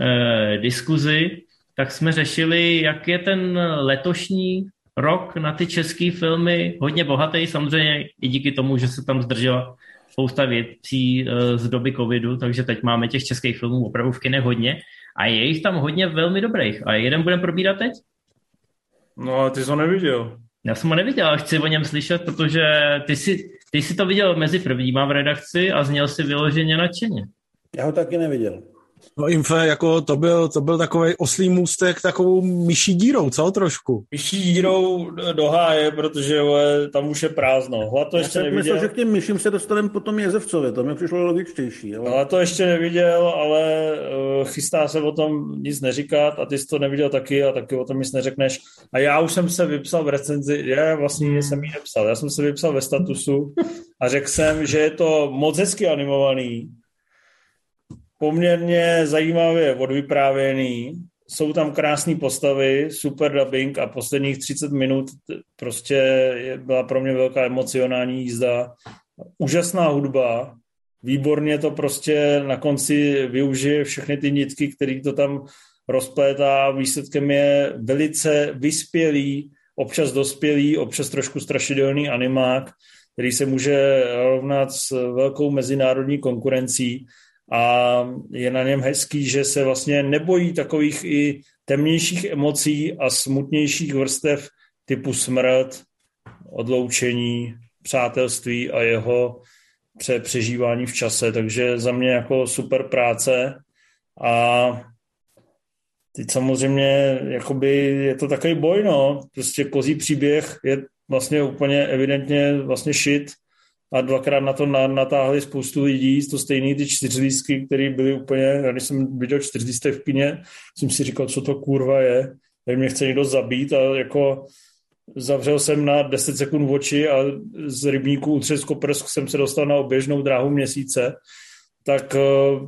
eh, diskuzi, tak jsme řešili, jak je ten letošní rok na ty české filmy hodně bohatý, samozřejmě i díky tomu, že se tam zdržela spousta věcí eh, z doby covidu, takže teď máme těch českých filmů opravdu v kinech hodně. A je jich tam hodně velmi dobrých. A jeden budeme probírat teď? No, ale ty jsi ho neviděl. Já jsem ho neviděl, ale chci o něm slyšet, protože ty jsi, ty jsi to viděl mezi prvníma v redakci a zněl si vyloženě nadšeně. Já ho taky neviděl. No Infe, jako to byl, to byl takový oslý můstek takovou myší dírou, co trošku? Myší dírou do háje, protože je, tam už je prázdno. Hlad to Já ještě jsem neviděl. myslel, že k těm myším se dostaneme potom Jezevcovi, to mi přišlo logičtější. Ale... ale to ještě neviděl, ale uh, chystá se o tom nic neříkat a ty jsi to neviděl taky a taky o tom nic neřekneš. A já už jsem se vypsal v recenzi, já vlastně hmm. jsem ji nepsal, já jsem se vypsal ve statusu a řekl jsem, že je to moc hezky animovaný, poměrně zajímavě odvyprávěný. Jsou tam krásné postavy, super dubbing a posledních 30 minut prostě byla pro mě velká emocionální jízda. Úžasná hudba, výborně to prostě na konci využije všechny ty nitky, který to tam rozplétá. Výsledkem je velice vyspělý, občas dospělý, občas trošku strašidelný animák, který se může rovnat s velkou mezinárodní konkurencí a je na něm hezký, že se vlastně nebojí takových i temnějších emocí a smutnějších vrstev typu smrt, odloučení, přátelství a jeho přežívání v čase. Takže za mě jako super práce a teď samozřejmě jakoby je to takový boj, no. Prostě kozí příběh je vlastně úplně evidentně vlastně shit a dvakrát na to natáhli spoustu lidí, to stejný ty čtyřlístky, které byly úplně, když jsem viděl čtyřlístek v kině, jsem si říkal, co to kurva je, jak mě chce někdo zabít a jako zavřel jsem na 10 sekund oči a z rybníku u prsk jsem se dostal na oběžnou dráhu měsíce, tak eh,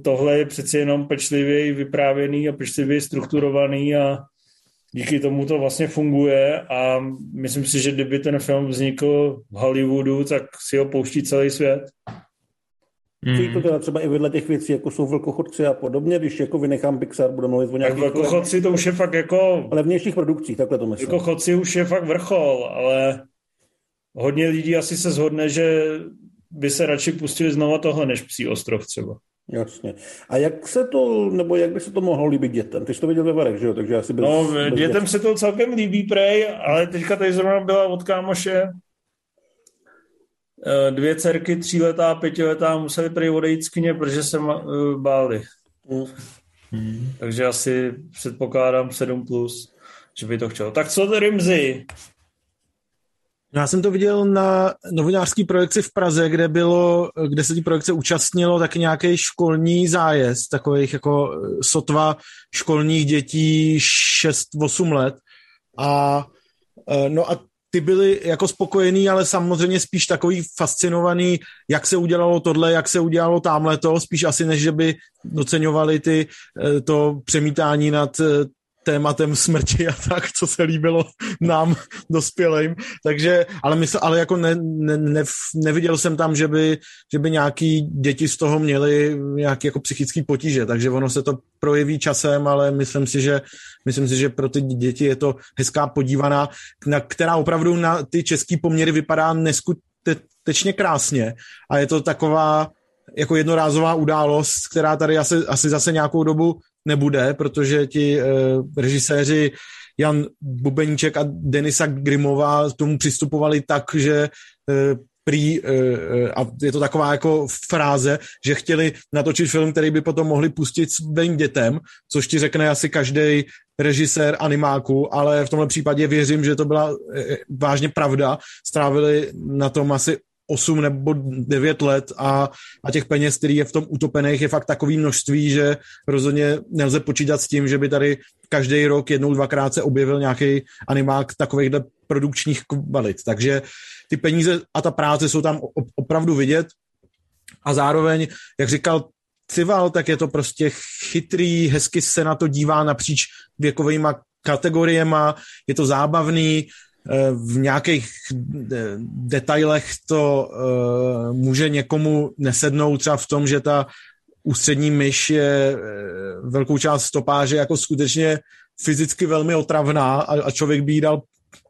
tohle je přeci jenom pečlivě vyprávěný a pečlivě strukturovaný a díky tomu to vlastně funguje a myslím si, že kdyby ten film vznikl v Hollywoodu, tak si ho pouští celý svět. Mm. to teda třeba i vedle těch věcí, jako jsou vlkochodci a podobně, když jako vynechám Pixar, budu mluvit o nějakých... Tak vlkochodci to už je fakt jako... Levnějších produkcích, takhle to myslím. Vlkochodci už je fakt vrchol, ale hodně lidí asi se zhodne, že by se radši pustili znova tohle, než Psí ostrov třeba. Jasně. A jak se to, nebo jak by se to mohlo líbit dětem? Ty jsi to viděl ve Varech, že jo? Takže asi bez, no, bez dětem dět. se to celkem líbí, prej, ale teďka tady zrovna byla od kámoše eh, dvě dcerky, tříletá a pětiletá, museli prej odejít z kyně, protože se eh, báli. Mm. Takže asi předpokládám 7+, plus, že by to chtělo. Tak co tedy Rimzy? Já jsem to viděl na novinářský projekci v Praze, kde bylo, kde se tí projekce účastnilo taky nějaký školní zájezd, takových jako sotva školních dětí 6-8 let. A e, no a ty byli jako spokojený, ale samozřejmě spíš takový fascinovaný, jak se udělalo tohle, jak se udělalo tamhle to, spíš asi než, že by doceňovali ty, e, to přemítání nad e, tématem smrti a tak, co se líbilo nám dospělým. Takže, ale, mysl, ale jako ne, ne, ne, neviděl jsem tam, že by, že by nějaký děti z toho měly nějaký jako psychický potíže, takže ono se to projeví časem, ale myslím si, že, myslím si, že pro ty děti je to hezká podívaná, na, která opravdu na ty český poměry vypadá neskutečně krásně a je to taková jako jednorázová událost, která tady asi, asi zase nějakou dobu nebude, protože ti e, režiséři Jan Bubeníček a Denisa Grimová k tomu přistupovali tak, že e, prý, e, a je to taková jako fráze, že chtěli natočit film, který by potom mohli pustit svým dětem, což ti řekne asi každý režisér animáku, ale v tomhle případě věřím, že to byla vážně pravda. Strávili na tom asi 8 nebo 9 let a, a těch peněz, který je v tom utopených, je fakt takový množství, že rozhodně nelze počítat s tím, že by tady každý rok jednou, dvakrát se objevil nějaký animák takovýchhle produkčních kvalit. Takže ty peníze a ta práce jsou tam opravdu vidět a zároveň, jak říkal Cival, tak je to prostě chytrý, hezky se na to dívá napříč věkovými kategoriema, je to zábavný, v nějakých eh, detailech to uh, může někomu nesednout, třeba v tom, že ta ústřední myš je velkou část stopáže jako skutečně fyzicky velmi otravná a, člověk by jí dal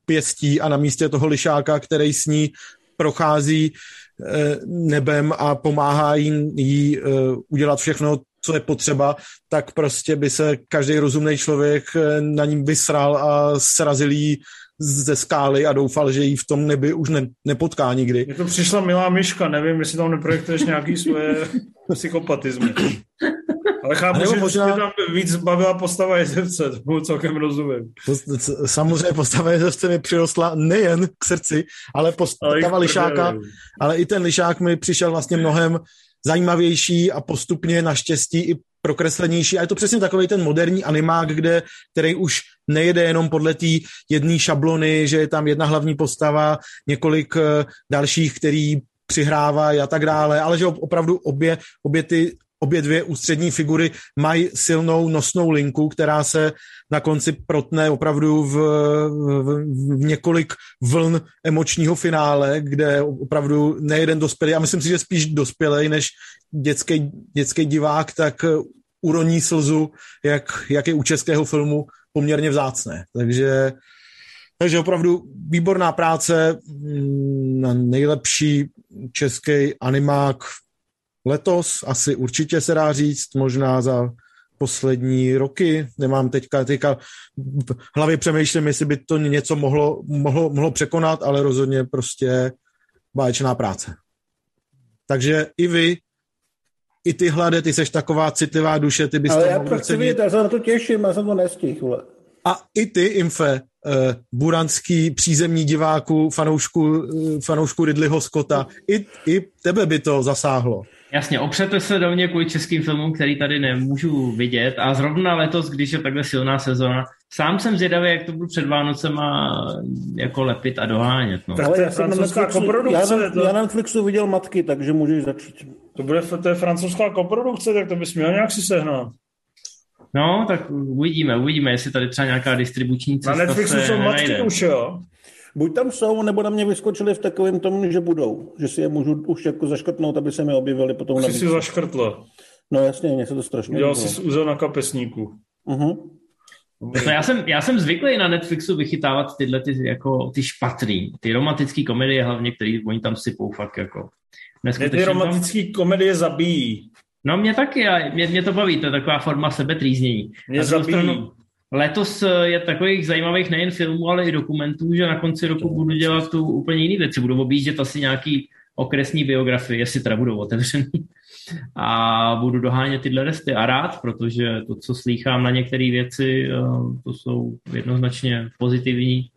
pěstí a na místě toho lišáka, který s ní prochází nebem a pomáhá jí, jí udělat všechno, co je potřeba, tak prostě by se každý rozumný člověk na ní vysral a srazil jí ze skály a doufal, že jí v tom nebi už ne, nepotká nikdy. Je to přišla milá myška, nevím, jestli tam neprojektuješ nějaký svoje psychopatizmy. Ale chápu, že možná... tam víc bavila postava jezevce, tomu celkem rozumím. Samozřejmě postava jezevce mi přirostla nejen k srdci, ale postava ale lišáka, ale i ten lišák mi přišel vlastně mnohem zajímavější a postupně naštěstí i prokreslenější. A je to přesně takový ten moderní animák, kde, který už nejede jenom podle té jedné šablony, že je tam jedna hlavní postava, několik eh, dalších, který přihrávají a tak dále, ale že opravdu obě, obě ty obě dvě ústřední figury mají silnou nosnou linku, která se na konci protne opravdu v, v, v několik vln emočního finále, kde opravdu nejeden dospělý, a myslím si, že spíš dospělej než dětský, dětský divák, tak uroní slzu, jak, jak je u českého filmu poměrně vzácné. Takže, takže opravdu výborná práce mm, na nejlepší český animák letos, asi určitě se dá říct, možná za poslední roky, nemám teďka, teďka v hlavě přemýšlím, jestli by to něco mohlo, mohlo, mohlo překonat, ale rozhodně prostě báječná práce. Takže i vy, i ty hlade, ty seš taková citlivá duše, ty bys Ale já to chci vidět, já se na to těším, já jsem to nestihl. A i ty, Infe, uh, buranský přízemní diváku, fanoušku, uh, fanoušku Ridleyho Scotta, i, i tebe by to zasáhlo. Jasně, opřete se do mě kvůli českým filmům, který tady nemůžu vidět a zrovna letos, když je takhle silná sezóna, sám jsem zvědavý, jak to budu před Vánocem a jako lepit a dohánět. No. Tak to je francouzská koprodukce. Já, na, já na Netflixu viděl Matky, takže můžeš začít. To bude to je francouzská koprodukce, tak to bys měl nějak si sehnat. No, tak uvidíme, uvidíme, jestli tady třeba nějaká distribuční cesta Na Netflixu jsou matky už, jo? Buď tam jsou, nebo na mě vyskočili v takovém tom, že budou. Že si je můžu už jako zaškrtnout, aby se mi objevili potom. Jsi si zaškrtla. No jasně, mě se to strašně Dělal jsi úzel na kapesníku. Uh-huh. No já, jsem, já jsem zvyklý na Netflixu vychytávat tyhle ty, jako, ty špatrý, ty romantické komedie hlavně, které oni tam sypou fakt jako. Ty romantické tam... komedie zabíjí. No mě taky, a mě, mě to baví, to je taková forma sebetrýznění. Mě zabíjí. Stranu, letos eh, je takových zajímavých nejen filmů, ale i dokumentů, že na konci roku budu dělat tu úplně jiný věci. Budu objíždět asi nějaký okresní biografie, jestli teda budou otevřený. A budu dohánět tyhle resty a rád, protože to, co slýchám na některé věci, eh, to jsou jednoznačně pozitivní,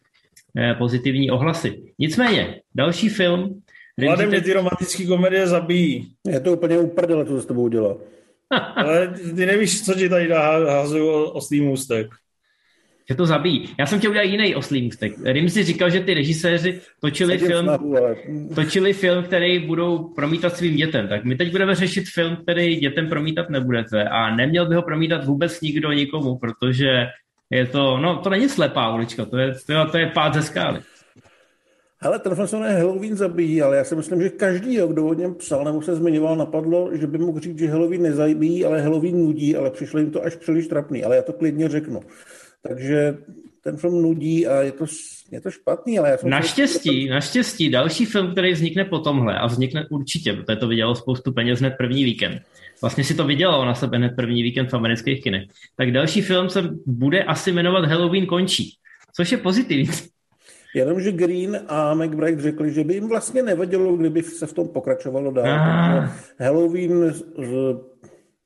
eh, pozitivní ohlasy. Nicméně, další film... Mladé mě ty romantické komedie zabíjí. Je to úplně uprdele, co s tebou dělá. Ale ty nevíš, co ti tady házují oslý můstek že to zabíjí. Já jsem chtěl udělat jiný oslý můstek. Rim si říkal, že ty režiséři točili film, točili film, který budou promítat svým dětem. Tak my teď budeme řešit film, který dětem promítat nebudete a neměl by ho promítat vůbec nikdo nikomu, protože je to, no to není slepá ulička, to je, to je, to je pád ze skály. Ale ten film se jmenuje Halloween zabíjí, ale já si myslím, že každý, kdo o něm psal nebo se zmiňoval, napadlo, že by mohl říct, že Halloween nezabíjí, ale Halloween nudí, ale přišlo jim to až příliš trapný. Ale já to klidně řeknu. Takže ten film nudí a je to, je to špatný, ale já jsem... Naštěstí, to... naštěstí, další film, který vznikne po tomhle a vznikne určitě, protože to vydělalo spoustu peněz hned první víkend. Vlastně si to vydělalo na sebe hned první víkend v amerických kinech. Tak další film se bude asi jmenovat Halloween končí, což je pozitivní. Jenomže Green a McBride řekli, že by jim vlastně nevadilo, kdyby se v tom pokračovalo dál. Ah. Halloween,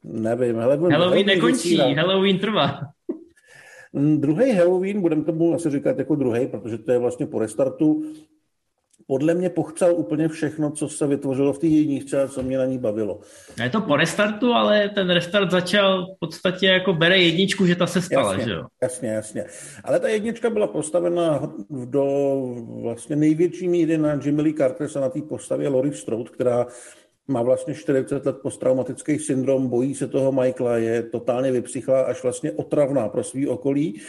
nevím, Halloween, Halloween nekončí, Halloween trvá. Mm, druhý Halloween, budeme tomu asi říkat jako druhý, protože to je vlastně po restartu, podle mě pochcel úplně všechno, co se vytvořilo v té jedničce a co mě na ní bavilo. Je to po restartu, ale ten restart začal v podstatě jako bere jedničku, že ta se stala, jasně, že jo? Jasně, jasně. Ale ta jednička byla postavena do vlastně největší míry na Jimmy Lee Carter a na té postavě Lori Strode, která má vlastně 40 let posttraumatický syndrom, bojí se toho Michaela, je totálně vypsychlá až vlastně otravná pro svý okolí,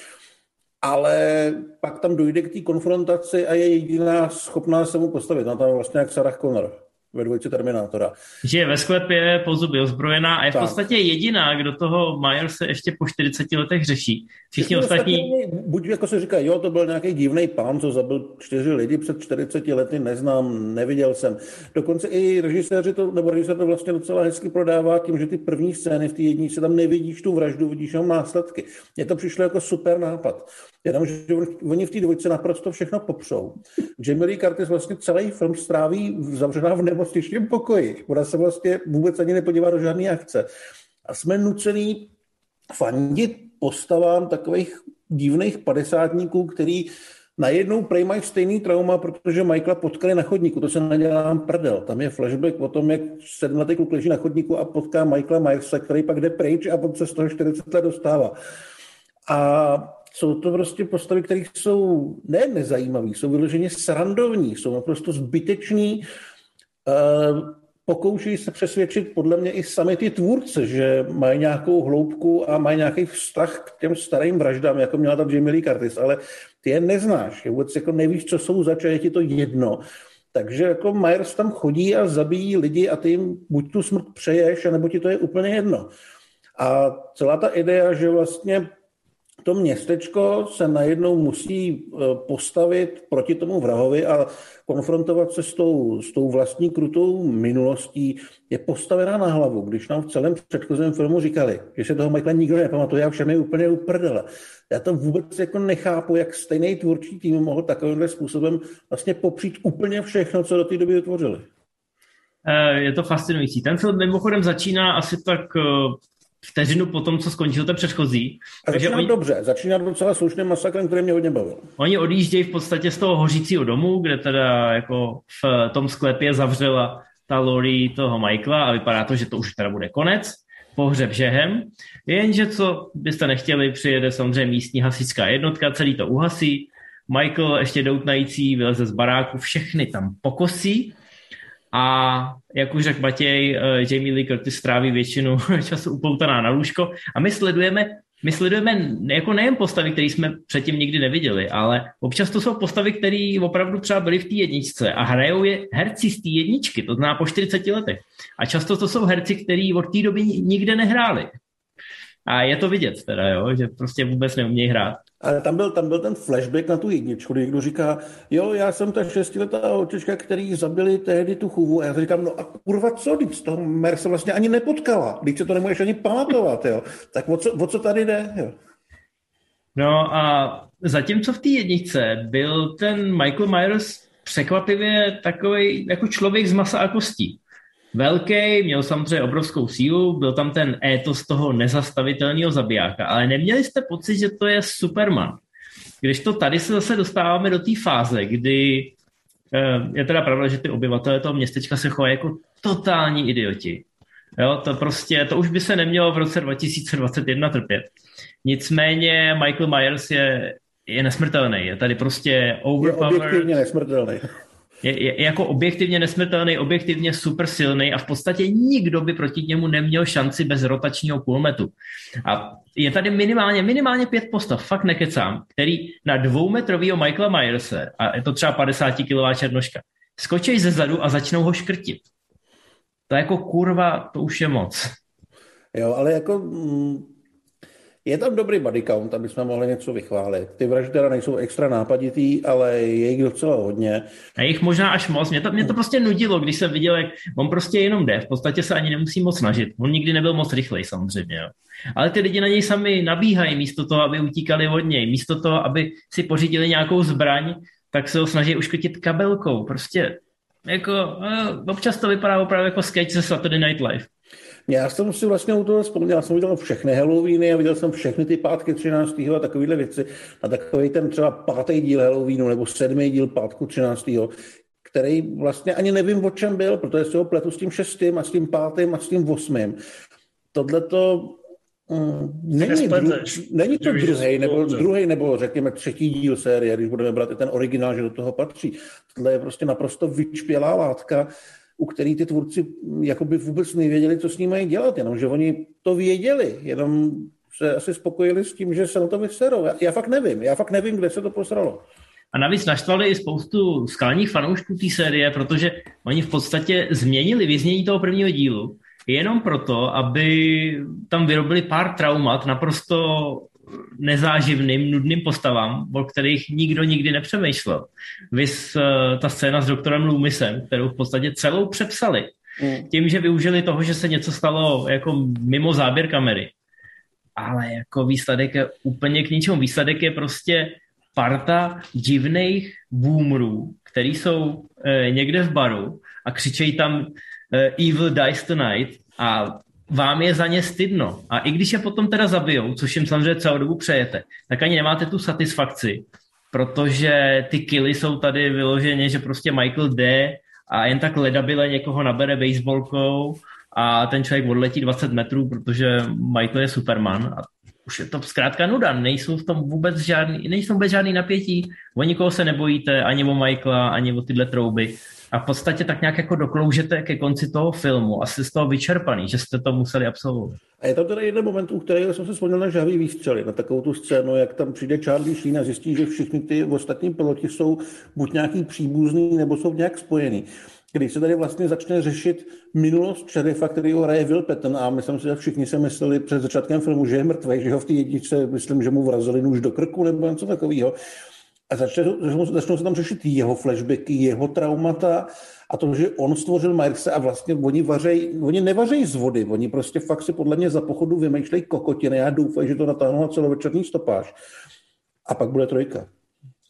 ale pak tam dojde k té konfrontaci a je jediná schopná se mu postavit. No tam vlastně jak Sarah Connor ve dvojce Terminátora. Že je ve sklepě po zuby ozbrojená a je v tak. podstatě jediná, kdo toho Myers se ještě po 40 letech řeší. Všichni ostatní... Buď jako se říká, jo, to byl nějaký divný pán, co zabil čtyři lidi před 40 lety, neznám, neviděl jsem. Dokonce i režiséři to, nebo režisér to vlastně docela hezky prodává tím, že ty první scény v té jedničce tam nevidíš tu vraždu, vidíš jenom následky. Mně to přišlo jako super nápad. Jenomže oni v té dvojce naprosto všechno popřou. Jamie Lee Curtis vlastně celý film stráví zavřená v nemocničním pokoji. Ona se vlastně vůbec ani nepodívá do žádné akce. A jsme nucený fandit postavám takových divných padesátníků, který najednou prej mají stejný trauma, protože Michaela potkali na chodníku. To se nedělám prdel. Tam je flashback o tom, jak sedmletý kluk leží na chodníku a potká Michaela Myersa, který pak jde pryč a potom se z toho 40 let dostává. A jsou to prostě postavy, které jsou ne nezajímavé, jsou vyloženě srandovní, jsou naprosto zbyteční. Uh, pokouší se přesvědčit podle mě i sami ty tvůrce, že mají nějakou hloubku a mají nějaký vztah k těm starým vraždám, jako měla tam Jamie Lee Curtis, ale ty je neznáš, je vůbec jako nevíš, co jsou zač je ti to jedno. Takže jako Myers tam chodí a zabíjí lidi a ty jim buď tu smrt přeješ, anebo ti to je úplně jedno. A celá ta idea, že vlastně to městečko se najednou musí e, postavit proti tomu vrahovi a konfrontovat se s tou, s tou vlastní krutou minulostí, je postavená na hlavu. Když nám v celém předchozím filmu říkali, že se toho Michaela nikdo nepamatuje a všem je úplně uprdele. Já to vůbec jako nechápu, jak stejný tvůrčí tým mohl takovýmhle způsobem vlastně popřít úplně všechno, co do té doby vytvořili. E, je to fascinující. Ten film mimochodem začíná asi tak e, vteřinu po tom, co skončil ten předchozí. A začíná oni, dobře, začíná docela slušným masakrem, který mě hodně bavil. Oni odjíždějí v podstatě z toho hořícího domu, kde teda jako v tom sklepě zavřela ta Lori toho Michaela a vypadá to, že to už teda bude konec, pohřeb žehem, jenže co byste nechtěli, přijede samozřejmě místní hasičská jednotka, celý to uhasí, Michael ještě doutnající vyleze z baráku, všechny tam pokosí a jak už řekl Matěj, eh, Jamie Lee Curtis stráví většinu času upoutaná na lůžko a my sledujeme my sledujeme jako nejen postavy, které jsme předtím nikdy neviděli, ale občas to jsou postavy, které opravdu třeba byly v té jedničce a hrajou je herci z té jedničky, to zná po 40 letech. A často to jsou herci, kteří od té doby nikde nehráli. A je to vidět teda, jo, že prostě vůbec neumějí hrát. Ale tam byl, tam byl ten flashback na tu jedničku, kdy někdo říká, jo, já jsem ta šestiletá holčička, který zabili tehdy tu chůvu. A já říkám, no a kurva co, když z toho Mer se vlastně ani nepotkala, když se to nemůžeš ani pamatovat, jo. Tak o co, o co tady jde, jo? No a zatímco v té jedničce byl ten Michael Myers překvapivě takový jako člověk z masa a kostí velký, měl samozřejmě obrovskou sílu, byl tam ten étos toho nezastavitelného zabijáka, ale neměli jste pocit, že to je Superman. Když to tady se zase dostáváme do té fáze, kdy eh, je teda pravda, že ty obyvatele toho městečka se chovají jako totální idioti. Jo, to prostě, to už by se nemělo v roce 2021 trpět. Nicméně Michael Myers je, je nesmrtelný, je tady prostě overpowered. Je objektivně nesmrtelný je, je jako objektivně nesmrtelný, objektivně super silný a v podstatě nikdo by proti němu neměl šanci bez rotačního kulmetu. A je tady minimálně, minimálně pět postav, fakt nekecám, který na dvoumetrovýho Michaela Myerse, a je to třeba 50 kilová černoška, skočí ze zadu a začnou ho škrtit. To jako kurva, to už je moc. Jo, ale jako mm, je tam dobrý body count, aby jsme mohli něco vychválit. Ty vraždy teda nejsou extra nápaditý, ale je jich docela hodně. A jich možná až moc. Mě to, mě to prostě nudilo, když jsem viděl, jak on prostě jenom jde. V podstatě se ani nemusí moc snažit. On nikdy nebyl moc rychlej samozřejmě. Jo. Ale ty lidi na něj sami nabíhají místo toho, aby utíkali od něj. Místo toho, aby si pořídili nějakou zbraň, tak se ho snaží uškrtit kabelkou. Prostě jako, eh, občas to vypadá opravdu jako sketch ze Saturday Night Live. Já jsem si vlastně u toho vzpomněl, já jsem viděl všechny Halloweeny a viděl jsem všechny ty pátky 13. a takovéhle věci. A takový ten třeba pátý díl Halloweenu nebo sedmý díl pátku 13. který vlastně ani nevím, o čem byl, protože si ho pletu s tím šestým a s tím pátým a s tím osmým. Tohle to mm, není, dru, není to druhý nebo, druhý nebo řekněme třetí díl série, když budeme brát i ten originál, že do toho patří. Tohle je prostě naprosto vyčpělá látka, u který ty tvůrci jakoby vůbec nevěděli, co s ním mají dělat, jenomže oni to věděli, jenom se asi spokojili s tím, že se na to vyserou. Já, já fakt nevím, já fakt nevím, kde se to posralo. A navíc naštvali i spoustu skalních fanoušků té série, protože oni v podstatě změnili vyznění toho prvního dílu jenom proto, aby tam vyrobili pár traumat naprosto nezáživným, nudným postavám, o kterých nikdo nikdy nepřemýšlel. Vys uh, ta scéna s doktorem Loomisem, kterou v podstatě celou přepsali. Mm. Tím, že využili toho, že se něco stalo jako mimo záběr kamery. Ale jako výsledek je úplně k ničemu. Výsledek je prostě parta divných boomerů, který jsou e, někde v baru a křičejí tam e, Evil dies tonight a vám je za ně stydno. A i když je potom teda zabijou, což jim samozřejmě celou dobu přejete, tak ani nemáte tu satisfakci, protože ty killy jsou tady vyloženě, že prostě Michael jde a jen tak ledabile někoho nabere baseballkou a ten člověk odletí 20 metrů, protože Michael je Superman a už je to zkrátka nuda, nejsou v tom vůbec žádný, nejsou vůbec žádný napětí, o nikoho se nebojíte, ani o Michaela, ani o tyhle trouby a v podstatě tak nějak jako dokloužete ke konci toho filmu, asi z toho vyčerpaný, že jste to museli absolvovat. A je tam teda jeden moment, u kterého jsem se vzpomněl na žavý výstřely, na takovou tu scénu, jak tam přijde Charlie Sheen a zjistí, že všichni ty ostatní piloti jsou buď nějaký příbuzný, nebo jsou nějak spojený. Když se tady vlastně začne řešit minulost šerifa, který ho hraje Will Patton a myslím si, že všichni se mysleli před začátkem filmu, že je mrtvý, že ho v té jedničce, myslím, že mu vrazili nůž do krku nebo něco takového. A začne, začnou se tam řešit jeho flashbacky, jeho traumata a to, že on stvořil Myrkse a vlastně oni, vařej, oni nevařejí z vody, oni prostě fakt si podle mě za pochodu vymýšlejí kokotiny a doufají, že to natáhnou na celovečerní stopáž. A pak bude trojka.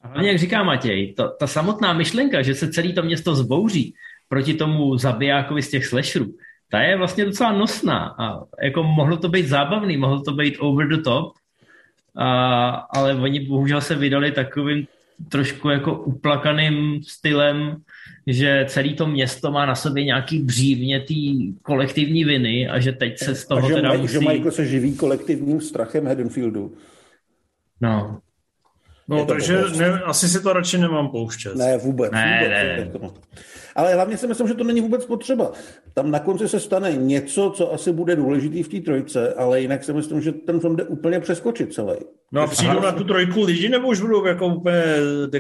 A jak říká Matěj, to, ta samotná myšlenka, že se celé to město zbouří proti tomu zabijákovi z těch slasherů, ta je vlastně docela nosná a jako mohlo to být zábavný, mohlo to být over the top, a, ale oni bohužel se vydali takovým trošku jako uplakaným stylem, že celé to město má na sobě nějaký břívně té kolektivní viny a že teď se z toho a že, teda musí... že Michael se živí kolektivním strachem Haddonfieldu. No. No, takže ne, asi si to radši nemám pouštět. Ne, vůbec. Ne, vůbec ne. Jako. Ale hlavně si myslím, že to není vůbec potřeba. Tam na konci se stane něco, co asi bude důležitý v té trojce, ale jinak si myslím, že ten film jde úplně přeskočit celý. No a přijdou na tu trojku lidi, nebo už budou jako úplně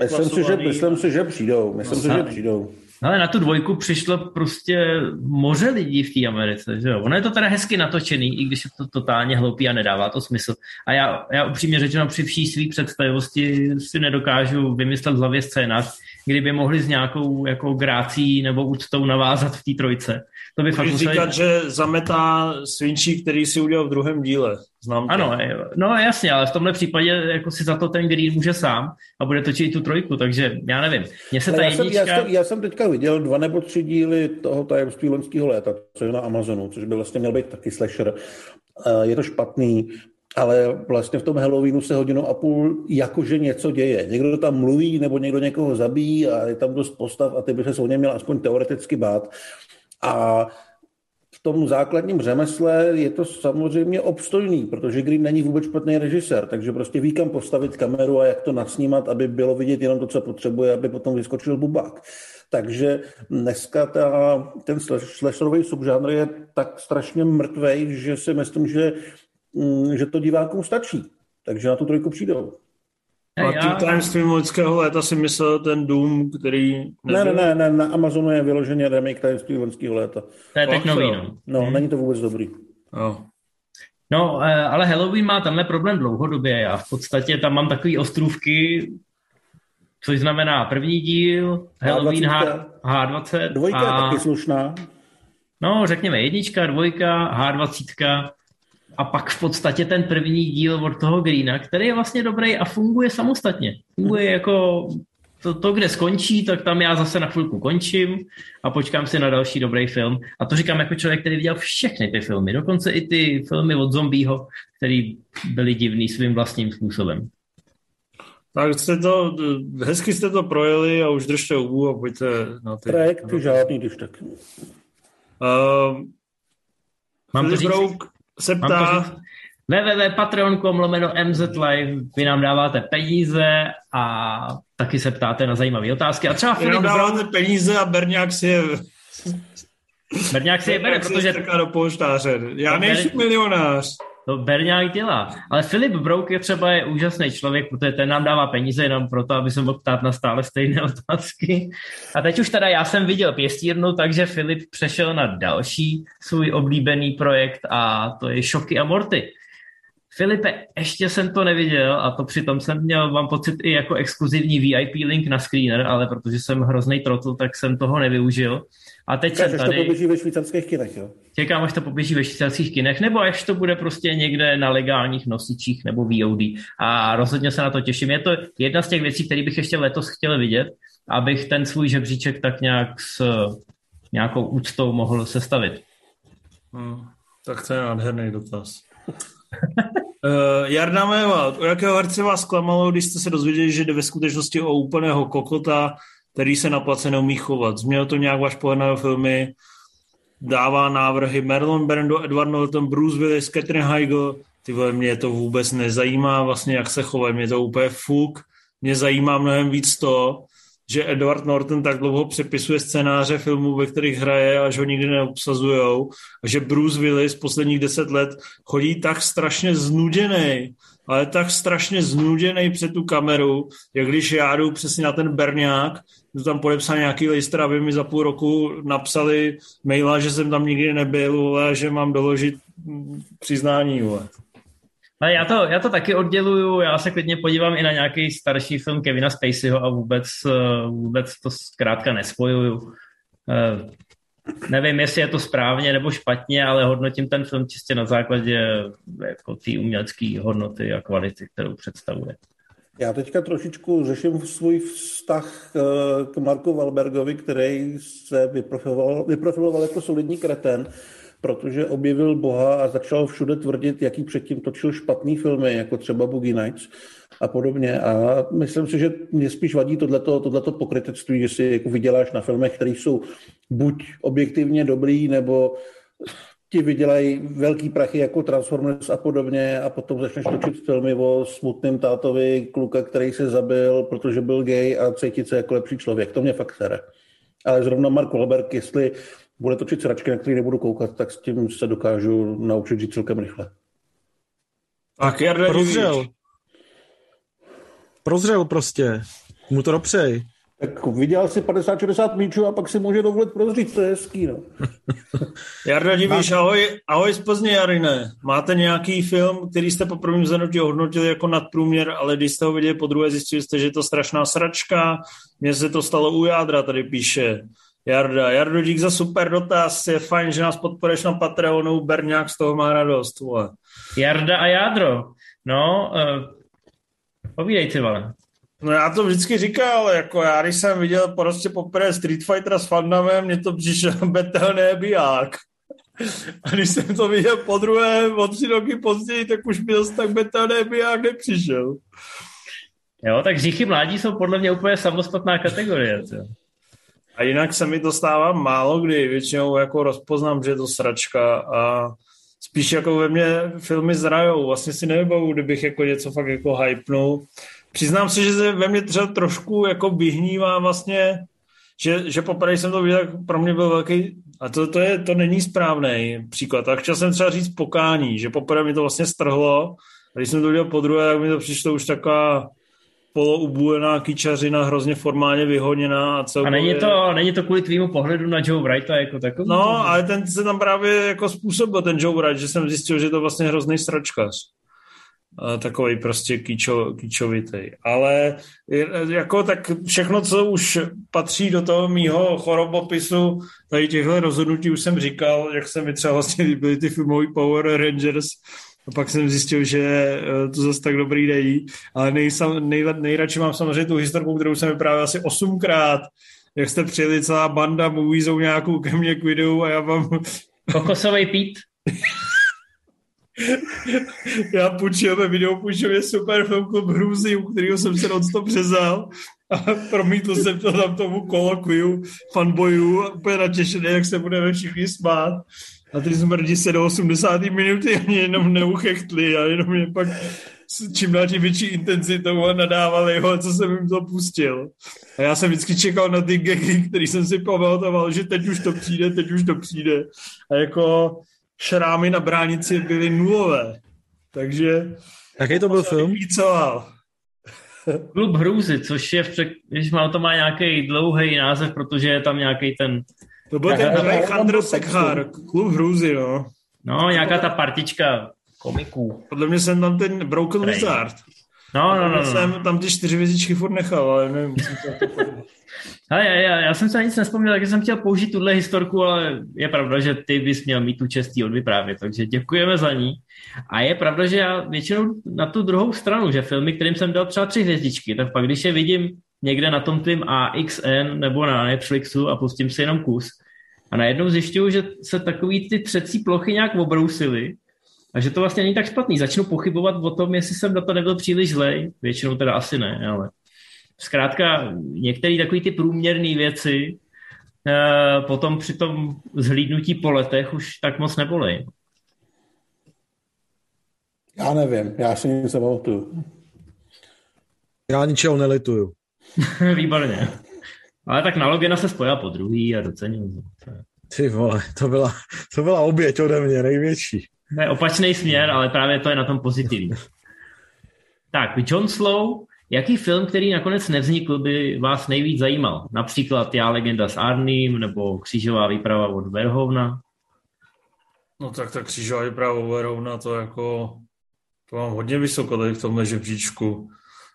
Myslím si, že, myslím si, že přijdou. Myslím si, že přijdou. Ale na tu dvojku přišlo prostě moře lidí v té Americe, že jo. Ono je to teda hezky natočený, i když je to totálně hloupý a nedává to smysl. A já, já upřímně řečeno při vší svý představivosti si nedokážu vymyslet v hlavě scénář, kdyby mohli s nějakou jako grácí nebo úctou navázat v té trojce. To by fakt museli... říkat, že zametá svinčí, který si udělal v druhém díle. Znám to. Ano, no jasně, ale v tomhle případě jako si za to ten Green může sám a bude točit i tu trojku, takže já nevím. Mně se ta já, jsem, jednička... já, jsem, já jsem teďka viděl dva nebo tři díly toho tajemství loňského léta, co je na Amazonu, což by vlastně měl být taky slasher. Eh, Je to špatný, ale vlastně v tom Halloweenu se hodinu a půl jakože něco děje. Někdo tam mluví nebo někdo někoho zabíjí a je tam dost postav a ty by se o ně měl aspoň teoreticky bát. A v tom základním řemesle je to samozřejmě obstojný, protože Green není vůbec špatný režisér, takže prostě ví, kam postavit kameru a jak to nasnímat, aby bylo vidět jenom to, co potřebuje, aby potom vyskočil bubák. Takže dneska ta, ten slasherový subžánr je tak strašně mrtvej, že si myslím, že, mm, že to divákům stačí. Takže na tu trojku přijdou. A já- tím tajemstvím lidského léta si myslel ten Doom, který... Ne, ne, ne, ne, na Amazonu je vyloženě remake tajemství loňského léta. To je teď Fakt, nový, no. No, není to vůbec dobrý. Jo. No, eh, ale Halloween má tenhle problém dlouhodobě. Já v podstatě tam mám takový ostrůvky, což znamená první díl, Halloween H, H20 Dvojka je a, taky slušná. no, řekněme jednička, dvojka, H20 a pak v podstatě ten první díl od toho Greena, který je vlastně dobrý a funguje samostatně. Funguje jako to, to, kde skončí, tak tam já zase na chvilku končím a počkám si na další dobrý film. A to říkám jako člověk, který viděl všechny ty filmy, dokonce i ty filmy od zombího, který byly divný svým vlastním způsobem. Tak jste to, hezky jste to projeli a už držte hubu a pojďte na ty. Projekty žádný, když tak. Uh, Mám to Filip říct? Brouk se ptá, www.patreon.com lomeno MZLive, vy nám dáváte peníze a taky se ptáte na zajímavé otázky. A třeba Filip dáváte peníze a Berňák si je, Berňák si je bere, protože do polštáře. Já nejsem milionář. To Berňák dělá. Ale Filip Brouk je třeba je úžasný člověk, protože ten nám dává peníze jenom proto, aby se mohl ptát na stále stejné otázky. A teď už teda já jsem viděl pěstírnu, takže Filip přešel na další svůj oblíbený projekt a to je Šoky a Morty. Filipe, ještě jsem to neviděl a to přitom jsem měl, mám pocit, i jako exkluzivní VIP link na screener, ale protože jsem hrozný trotl, tak jsem toho nevyužil. A teď jsem Říkáš, až to tady, poběží ve švýcarských kinech, jo? čekám, až to poběží ve švýcarských kinech, nebo až to bude prostě někde na legálních nosičích nebo VOD. A rozhodně se na to těším. Je to jedna z těch věcí, které bych ještě letos chtěl vidět, abych ten svůj žebříček tak nějak s nějakou úctou mohl sestavit. Hmm, tak to je nádherný dotaz. Uh, Jarda Mévald, o jakého herce vás klamalo, když jste se dozvěděli, že jde ve skutečnosti o úplného kokota, který se na place neumí chovat? Změnil to nějak váš pohled na filmy? Dává návrhy Marlon Brando, Edward Norton, Bruce Willis, Catherine Heigl. Ty vole, mě to vůbec nezajímá vlastně, jak se chovají. Mě to úplně fuk. Mě zajímá mnohem víc to, že Edward Norton tak dlouho přepisuje scénáře filmů, ve kterých hraje a že ho nikdy neobsazujou. A že Bruce Willis posledních deset let chodí tak strašně znuděný, ale tak strašně znuděný před tu kameru, jak když já jdu přesně na ten Berňák, jdu tam podepsal nějaký lister, aby mi za půl roku napsali maila, že jsem tam nikdy nebyl, ale že mám doložit mm, přiznání. Vole. Ale já to, já to taky odděluju, já se klidně podívám i na nějaký starší film Kevina Spaceyho a vůbec, eh, vůbec to zkrátka nespojuju. Eh, Nevím, jestli je to správně nebo špatně, ale hodnotím ten film čistě na základě jako té umělecké hodnoty a kvality, kterou představuje. Já teďka trošičku řeším svůj vztah eh, k Marku Valbergovi, který se vyprofiloval, vyprofiloval jako solidní kreten, protože objevil Boha a začal všude tvrdit, jaký předtím točil špatný filmy, jako třeba Boogie Nights a podobně. A myslím si, že mě spíš vadí tohleto, tohleto pokrytectví, že si jako vyděláš na filmech, které jsou buď objektivně dobrý, nebo ti vydělají velký prachy jako Transformers a podobně a potom začneš točit filmy o smutném tátovi kluka, který se zabil, protože byl gay a cítit se jako lepší člověk. To mě fakt sere. Ale zrovna Mark Wahlberg, jestli bude točit sračky, na který nebudu koukat, tak s tím se dokážu naučit žít celkem rychle. Tak Jarda Prozřel. Prozřel prostě. Mu to dopřej. Tak vydělal si 50-60 míčů a pak si může dovolit prozřít, to je hezký, no. Jarda Divíš, ahoj, ahoj z Plzně, Jarine. Máte nějaký film, který jste po prvním zanutí hodnotili jako nadprůměr, ale když jste ho viděli po druhé, zjistili jste, že je to strašná sračka. Mně se to stalo u jádra, tady píše Jarda. Jardo, dík za super dotaz, je fajn, že nás podporeš na Patreonu, Berňák z toho má radost. Vole. Jarda a jádro. No, uh, povídej vole. No já to vždycky říkal, ale jako já, když jsem viděl prostě poprvé Street Fightera s Fandamem, mě to přišel betelný biják. A když jsem to viděl po druhé, o tři roky později, tak už mi zase tak betelný biják nepřišel. Jo, tak říchy mládí jsou podle mě úplně samostatná kategorie. Co? A jinak se mi to stává málo kdy, většinou jako rozpoznám, že je to sračka a spíš jako ve mně filmy zrajou. Vlastně si nevybavu, kdybych jako něco fakt jako hypnul. Přiznám se, že se ve mně třeba trošku jako vyhnívá vlastně, že, že poprvé jsem to viděl, pro mě byl velký, a to, to, je, to není správný příklad. Tak chtěl jsem třeba říct pokání, že poprvé mi to vlastně strhlo, a když jsem to viděl po druhé, tak mi to přišlo už taková poloubulená kýčařina, hrozně formálně vyhoněná. A, celkově... a není, to, není to kvůli tvýmu pohledu na Joe Wrighta jako takový? No, ale ten se tam právě jako způsobil, ten Joe Wright, že jsem zjistil, že je to vlastně hrozný sračkař. Takový prostě kýčo, kýčovitý. Ale jako tak všechno, co už patří do toho mýho chorobopisu, tady těchto rozhodnutí už jsem říkal, jak se mi třeba vlastně líbily ty filmový Power Rangers, a pak jsem zjistil, že eh, to zase tak dobrý není. Ale nejsam, nej, nejradši mám samozřejmě tu historku, kterou jsem vyprávěl asi osmkrát, jak jste přijeli celá banda moviezou nějakou ke mně k videu a já vám... Kokosový pít. já půjčil ve videu, půjčil je super film Klub Hrůzy, u kterého jsem se non stop přezal a promítl jsem to tam tomu kolokviu fanboyů úplně natěšený, jak se budeme všichni smát. A ty zmrdi se do 80. minuty ani jenom neuchechtli a jenom mě pak s čím dál tím větší intenzitou a nadávali ho, co jsem jim to pustil. A já jsem vždycky čekal na ty gagy, který jsem si pamatoval, že teď už to přijde, teď už to přijde. A jako šrámy na bránici byly nulové. Takže... Jaký to byl film? Klub hrůzy, což je, v přek... když má to má nějaký dlouhý název, protože je tam nějaký ten to byl ten Alejandro Sekhar, klub hrůzy, no. No, nějaká ta partička komiků. Podle mě jsem tam ten Broken Prej. Wizard. No, no, no, no. Jsem tam ty čtyři vězičky furt nechal, ale nevím, Ale já, já, já, jsem se nic nespomněl, takže jsem chtěl použít tuhle historku, ale je pravda, že ty bys měl mít tu čestí odvyprávět, takže děkujeme za ní. A je pravda, že já většinou na tu druhou stranu, že filmy, kterým jsem dal třeba tři hvězdičky, tak pak když je vidím někde na tom tvým AXN nebo na Netflixu a pustím si jenom kus. A najednou zjišťuju, že se takový ty třecí plochy nějak obrousily a že to vlastně není tak špatný. Začnu pochybovat o tom, jestli jsem na to nebyl příliš zlej. Většinou teda asi ne, ale zkrátka některé takové ty průměrné věci eh, potom při tom zhlídnutí po letech už tak moc nebolej. Já nevím, já si nic nepamatuju. Já ničeho nelituju. Výborně. Ale tak na Logena se spojil po druhý a docenil. Ty vole, to byla, to byla oběť ode mě, největší. To je opačný směr, ale právě to je na tom pozitivní. tak, John Slow, jaký film, který nakonec nevznikl, by vás nejvíc zajímal? Například Já legenda s Arným nebo Křížová výprava od Verhovna? No tak ta Křížová výprava od Verhovna, to jako to mám hodně vysoko tady v tomhle žebříčku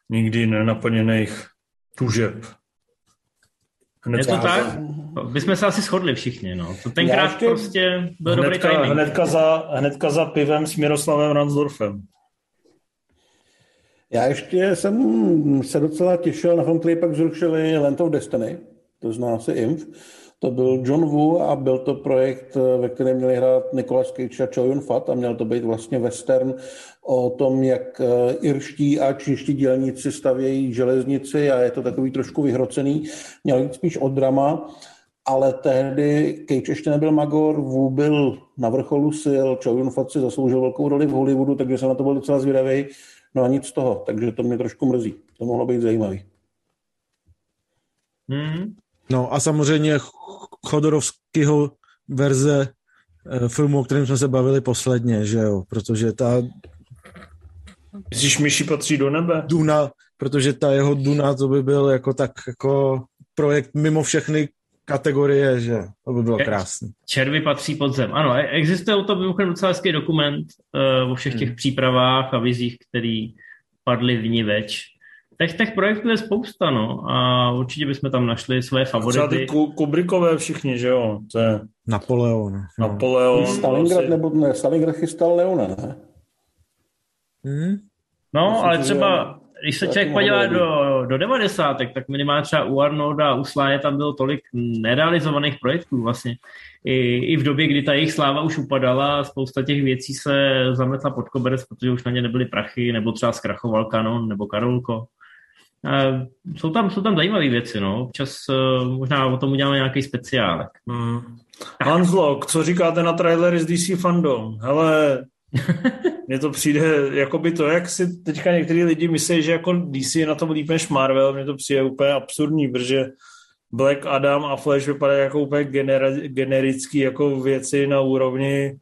nikdy nenaplněných tužeb. Hned je to tak? My jsme se asi shodli všichni, no. To tenkrát ještě, prostě byl hnedka, dobrý timing. Hnedka za, hnedka za pivem s Miroslavem Ransdorfem. Já ještě jsem se docela těšil na film, který pak zrušili Land of Destiny, to zná se Inf. To byl John Woo a byl to projekt, ve kterém měli hrát Nicolas Cage a Choi Yun Fat a měl to být vlastně western o tom, jak eh, irští a čínští dělníci stavějí železnici a je to takový trošku vyhrocený. Měl jít spíš o drama ale tehdy Cage ještě nebyl Magor, Wu byl na vrcholu sil, Chow Yun Fat si zasloužil velkou roli v Hollywoodu, takže jsem na to byl docela zvědavý. No a nic z toho, takže to mě trošku mrzí. To mohlo být zajímavý. Hmm. No a samozřejmě Chodorovského verze eh, filmu, o kterém jsme se bavili posledně, že jo, protože ta Myslíš, myši patří do nebe? Duna, protože ta jeho Duna, to by byl jako tak jako projekt mimo všechny kategorie, že to by bylo krásné. Červy patří pod zem. Ano, e- existuje o to mimochodem docela hezký dokument uh, o všech těch hmm. přípravách a vizích, který padly v ní več. Těch, těch projektů je spousta, no, a určitě bychom tam našli své favority. Třeba ty Kubrickové všichni, že jo? To je... Napoleon. No. Napoleon. Stalingrad, asi... nebo ne, Stalingrad chystal Leona, ne? Hmm? No, Myslím, ale třeba, když se člověk podívá do, do 90. tak minimálně třeba u Arnolda a u Sláje tam bylo tolik nerealizovaných projektů vlastně. I, I v době, kdy ta jejich sláva už upadala, spousta těch věcí se zametla pod koberec, protože už na ně nebyly prachy, nebo třeba zkrachoval Canon nebo Karolko. Jsou tam, jsou tam zajímavé věci, no. Občas uh, možná o tom uděláme nějaký speciálek. Hmm. Hanslok, co říkáte na trailery z DC Fandom? Hele, mně to přijde, jako by to, jak si teďka některý lidi myslí, že jako DC je na tom líp než Marvel, mně to přijde úplně absurdní, protože Black Adam a Flash vypadají jako úplně genera- generický jako věci na úrovni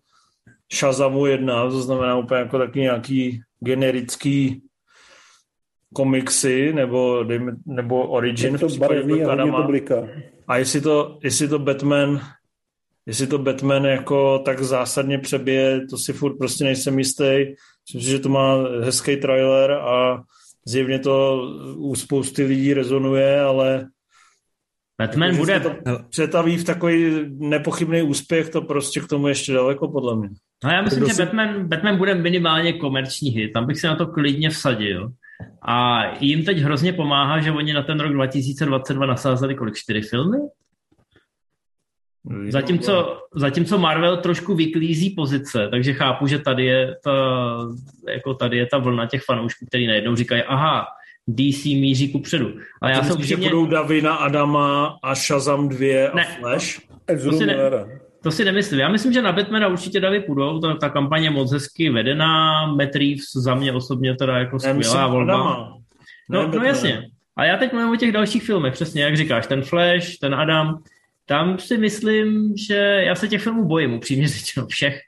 Shazamu 1, to znamená úplně jako taky nějaký generický komiksy nebo, nebo Origin to v případě Black Adama. A jestli to, jestli to Batman Jestli to Batman jako tak zásadně přebije, to si furt prostě nejsem jistý. Myslím si, že to má hezký trailer a zjevně to u spousty lidí rezonuje, ale Batman bude... To přetaví v takový nepochybný úspěch, to prostě k tomu ještě daleko, podle mě. No já myslím, že si... Batman, Batman bude minimálně komerční hit, tam bych se na to klidně vsadil. A jim teď hrozně pomáhá, že oni na ten rok 2022 nasázeli kolik? Čtyři filmy? Zatímco, zatímco Marvel trošku vyklízí pozice, takže chápu, že tady je ta, jako tady je ta vlna těch fanoušků, který najednou říkají, aha, DC míří ku předu. Ale já jsem upřímně... že budou Davina, Adama a Shazam 2 a ne, Flash? To si, ne, to si nemyslím. Já myslím, že na Batmana určitě Davy půjdou. Ta, ta kampaně je moc hezky vedená. Matt Reeves za mě osobně teda jako skvělá volba. Adama. No, no jasně. A já teď mluvím o těch dalších filmech, přesně jak říkáš, ten Flash, ten Adam, tam si myslím, že já se těch filmů bojím, upřímně řečeno všech.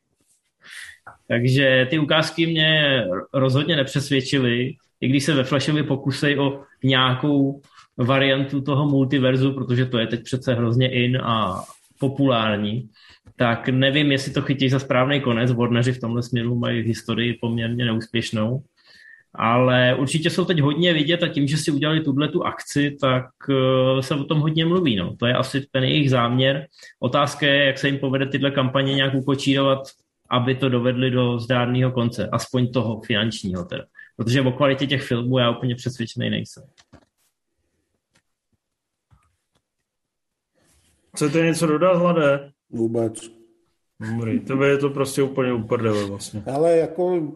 Takže ty ukázky mě rozhodně nepřesvědčily, i když se ve Flashovi pokusej o nějakou variantu toho multiverzu, protože to je teď přece hrozně in a populární, tak nevím, jestli to chytí za správný konec. Warneri v tomhle směru mají historii poměrně neúspěšnou ale určitě jsou teď hodně vidět a tím, že si udělali tuhle tu akci, tak eh, se o tom hodně mluví. No. To je asi ten jejich záměr. Otázka je, jak se jim povede tyhle kampaně nějak ukočírovat, aby to dovedli do zdárného konce, aspoň toho finančního teda. Protože o kvalitě těch filmů já úplně přesvědčený nejsem. Chcete něco dodat, Hlade? Vůbec. Dobrý, tebe je to prostě úplně uprdele vlastně. Ale jako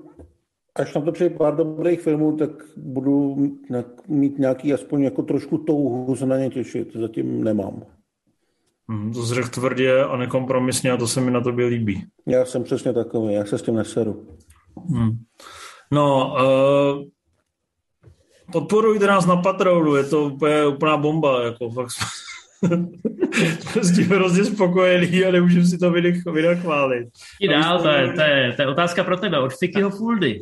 až na to přijde pár dobrých filmů, tak budu mít nějaký aspoň jako trošku touhu se na ně těšit. Zatím nemám. Hmm, to zřech tvrdě a nekompromisně a to se mi na tobě líbí. Já jsem přesně takový, já se s tím neseru. Hmm. No, uh, podporujte nás na Patronu, je to úplně úplná bomba, jako fakt s tím hrozně spokojený a nemůžu si to vynachválit. Dál, to je, to, je, to je otázka pro tebe, od Fikyho Fuldy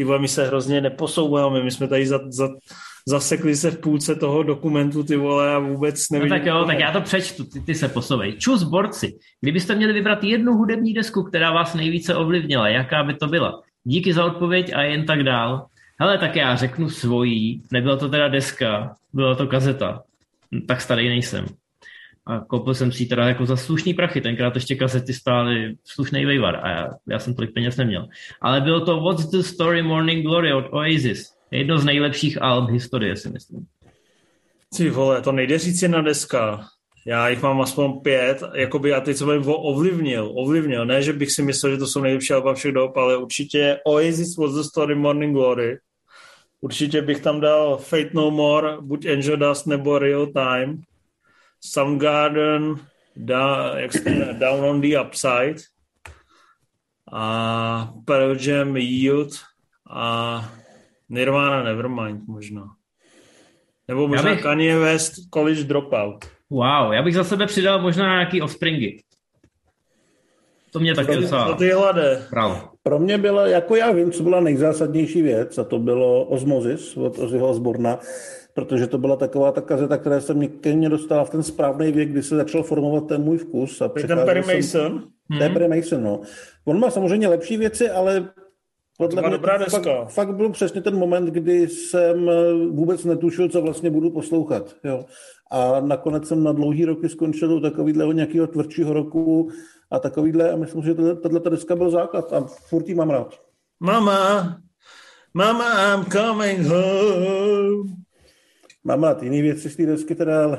ty vole, my se hrozně neposouváme, my jsme tady za, za, zasekli se v půlce toho dokumentu, ty vole, a vůbec nevidím. No tak jo, tak já to přečtu, ty, ty se posouvej. Čus, borci, kdybyste měli vybrat jednu hudební desku, která vás nejvíce ovlivnila, jaká by to byla? Díky za odpověď a jen tak dál. Hele, tak já řeknu svojí, nebyla to teda deska, byla to kazeta. Tak starý nejsem a koupil jsem si teda jako za slušný prachy, tenkrát ještě kazety stály slušný vejvar a já, já jsem tolik peněz neměl. Ale bylo to What's the Story Morning Glory od Oasis. Jedno z nejlepších alb historie, si myslím. Ty vole, to nejde říct na deska. Já jich mám aspoň pět, jakoby a teď jsem jim ovlivnil, ovlivnil, ne, že bych si myslel, že to jsou nejlepší alba všech dob, ale určitě Oasis was the story Morning Glory. Určitě bych tam dal Fate No More, buď Angel Dust nebo Real Time. Soundgarden, da, jak se jmenuje, Down on the Upside a Pearl Jam Yield a Nirvana Nevermind možná. Nebo možná bych... Kanye West College Dropout. Wow, já bych za sebe přidal možná nějaký Offspringy. To mě taky docela... To ty hlade. Bravo. Pro mě byla, jako já vím, co byla nejzásadnější věc, a to bylo Osmosis od Ozzyho Osborna, protože to byla taková ta kazeta, která se mě, ke mně dostala v ten správný věk, kdy se začal formovat ten můj vkus. A ten Perry Mason? Jsem, hmm. Perry Mason, no. On má samozřejmě lepší věci, ale podle mě dobrá to fakt, fakt byl přesně ten moment, kdy jsem eh, vůbec netušil, co vlastně budu poslouchat. Jo. A nakonec jsem na dlouhý roky skončil u takového nějakého tvrdšího roku a takovýhle, a myslím, že tato deska byl základ a furt jí mám rád. Mama, mama, I'm coming home. Mám rád jiný věci z té desky teda, ale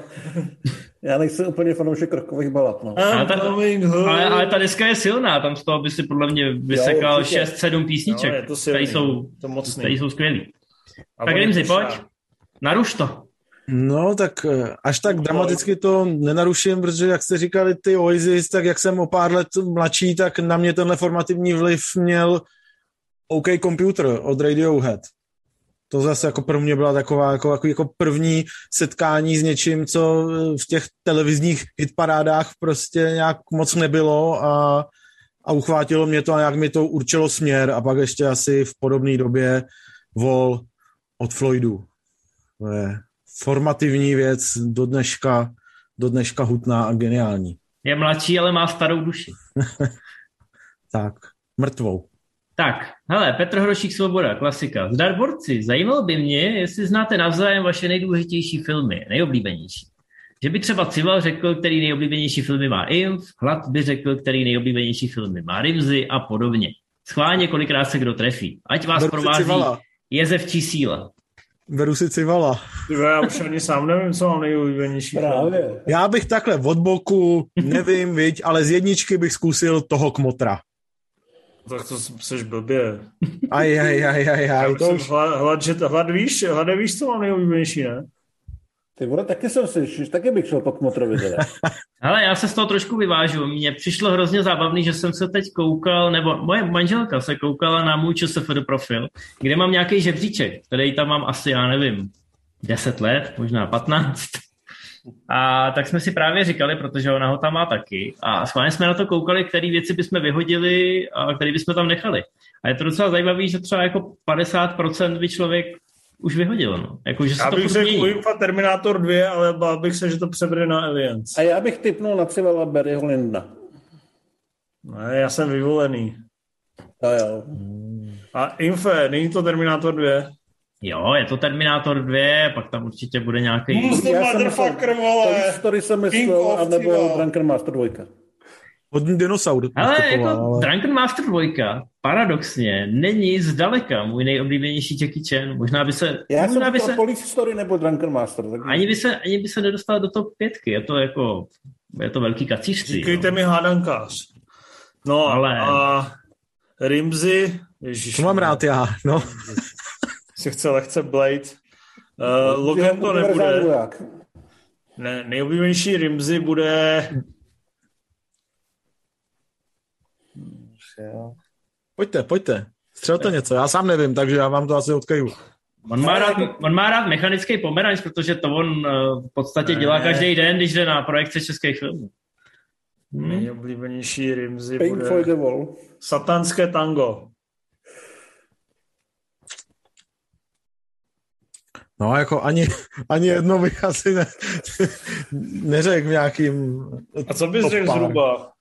já nejsem úplně fanoušek rokových balad. No. Ale, ta, ale, ale, ta deska je silná, tam z toho by si podle mě vysekal 6-7 písniček, jo, které jsou, to jsou skvělý. A tak Rimzi, pojď, naruš to. No, tak eh, až tak dramaticky to nenaruším, protože jak jste říkali ty Oasis, tak jak jsem o pár let mladší, tak na mě tenhle formativní vliv měl OK Computer od Radiohead. To zase jako pro mě byla taková jako, jako, jako první setkání s něčím, co v těch televizních hitparádách prostě nějak moc nebylo a, a uchvátilo mě to a nějak mi to určilo směr a pak ještě asi v podobné době vol od Floydu. To je formativní věc do dneška, do dneška hutná a geniální. Je mladší, ale má starou duši. tak, mrtvou. Tak, hele, Petr Hrošík Svoboda, klasika. Zdar borci, zajímalo by mě, jestli znáte navzájem vaše nejdůležitější filmy, nejoblíbenější. Že by třeba Cival řekl, který nejoblíbenější filmy má Inf, Hlad by řekl, který nejoblíbenější filmy má Rimzy a podobně. Schválně kolikrát se kdo trefí. Ať vás Beru provází jezevčí síla. Beru si Civala. Já už ani sám nevím, co mám nejoblíbenější Právě. Já bych takhle od boku, nevím, viď, ale z jedničky bych zkusil toho kmotra. Tak to jsi blbě. Aj, aj, aj, aj, aj. To už... hlad, hlad, že to, hlad, víš, hlad víš, co mám nejoblíbenější, ne? Ty vole, taky jsem si, taky bych šel po kmotrovi teda. Ale já se z toho trošku vyvážu. Mně přišlo hrozně zábavný, že jsem se teď koukal, nebo moje manželka se koukala na můj ČSFD profil, kde mám nějaký žebříček, který tam mám asi, já nevím, 10 let, možná 15. A tak jsme si právě říkali, protože ona ho tam má taky. A schválně jsme na to koukali, které věci bychom vyhodili a které bychom tam nechali. A je to docela zajímavé, že třeba jako 50% by člověk už vyhodil. No. Jako, že se já to bych řekl UEFA Terminator 2, ale bál bych se, že to přebere na Aliens. A já bych typnul na Civala Barryho Linda. Ne, já jsem vyvolený. A jo. A Infe, není to Terminator 2? Jo, je to Terminator 2, pak tam určitě bude nějaký... Monster Motherfucker, vole! Story jsem myslel, anebo Drunken Master 2. Hodný dinosaur. Ale jako ale... Drunken Master 2 paradoxně není zdaleka můj nejoblíbenější Jackie Chan. Možná by se... Já možná jsem by se... Police Story nebo Drunken Master. Tak... Ani, by se, ani by se nedostal do top pětky. Je to jako... Je to velký kacířství. Říkejte no. mi hádankář. No ale... a Rimzy... Ježiš, to mám rád já, no. si chce lehce Blade. Uh, Logan to nebude. Ne, nejoblíbenější Rimzy bude Pojďte, pojďte. Střelte něco, já sám nevím, takže já vám to asi odkaju. On má, rád, on má rád mechanický pomeranč, protože to on eh, v podstatě dělá každý den, když jde na projekce českých filmů. Hmm. Nejoblíbenější Rimzy Pink bude for the wall. Satanské tango. No, jako ani, ani jedno bych asi ne, neřekl nějakým... A co bys řekl zhruba?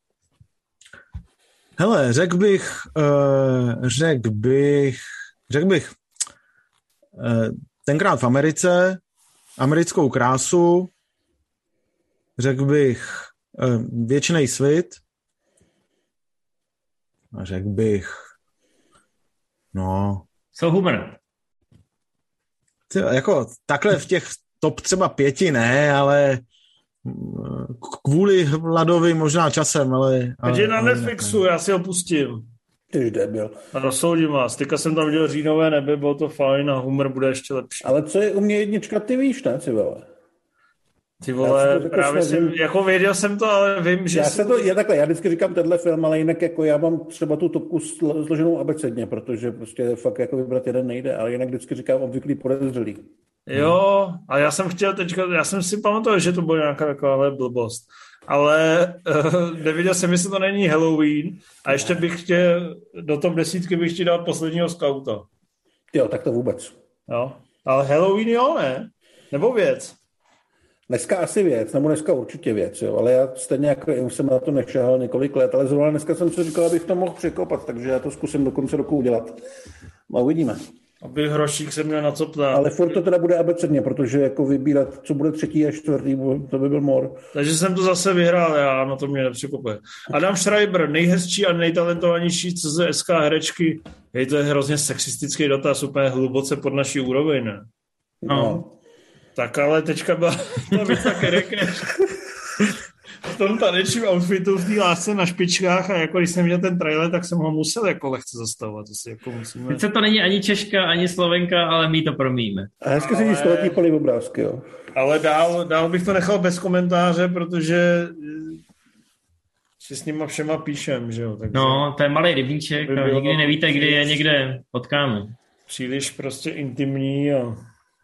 Hele, řekl bych, uh, řekl bych, řekl bych, uh, tenkrát v Americe, americkou krásu, řekl bych uh, věčný svět a řekl bych, no... So humor. Jako takhle v těch top třeba pěti ne, ale kvůli Vladovi možná časem, ale... Teď je na Netflixu, já si ho pustím. Ty debil. A rozsoudím vás. Teďka jsem tam viděl říjnové nebe, bylo to fajn a humor bude ještě lepší. Ale co je u mě jednička, ty víš, ne, si vole? Ty vole, právě jsem, jako věděl jsem to, ale vím, že... Já se to, je takhle, já vždycky říkám tenhle film, ale jinak jako já mám třeba tu topku složenou abecedně, protože prostě fakt jako vybrat jeden nejde, ale jinak vždycky říkám obvyklý podezřelý. Jo, a já jsem chtěl teďka, já jsem si pamatoval, že to bude nějaká taková blbost, ale uh, neviděl jsem, jestli to není Halloween a ještě bych chtěl, do tom desítky bych ti dal posledního skauta. Jo, tak to vůbec. Jo, ale Halloween jo, ne? Nebo věc? Dneska asi věc, nebo dneska určitě věc, jo, ale já stejně jako už jsem na to nešahal několik let, ale zrovna dneska jsem si říkal, abych to mohl překopat, takže já to zkusím do konce roku udělat. A uvidíme. Aby Hrošík se měl na co ptát. Ale furt to teda bude abecedně, protože jako vybírat, co bude třetí a čtvrtý, to by byl mor. Takže jsem to zase vyhrál, já no to mě nepřekopuje. Adam Schreiber, nejhezčí a nejtalentovanější CZSK herečky. Hej, to je hrozně sexistický dotaz, úplně hluboce pod naší úroveň, ne? No. no. Tak ale teďka byla ta věc v tom tanečním outfitu v té lásce na špičkách a jako když jsem viděl ten trailer, tak jsem ho musel jako lehce zastavovat. To si jako musíme... Teď se to není ani Češka, ani Slovenka, ale my to promíme. A hezky ale... se století poli obrázky, jo. Ale dál, dál bych to nechal bez komentáře, protože eh, si s nima všema píšem, že jo. Takže no, to je malý rybníček by a nikdy nevíte, kdy je někde potkáme. Příliš prostě intimní a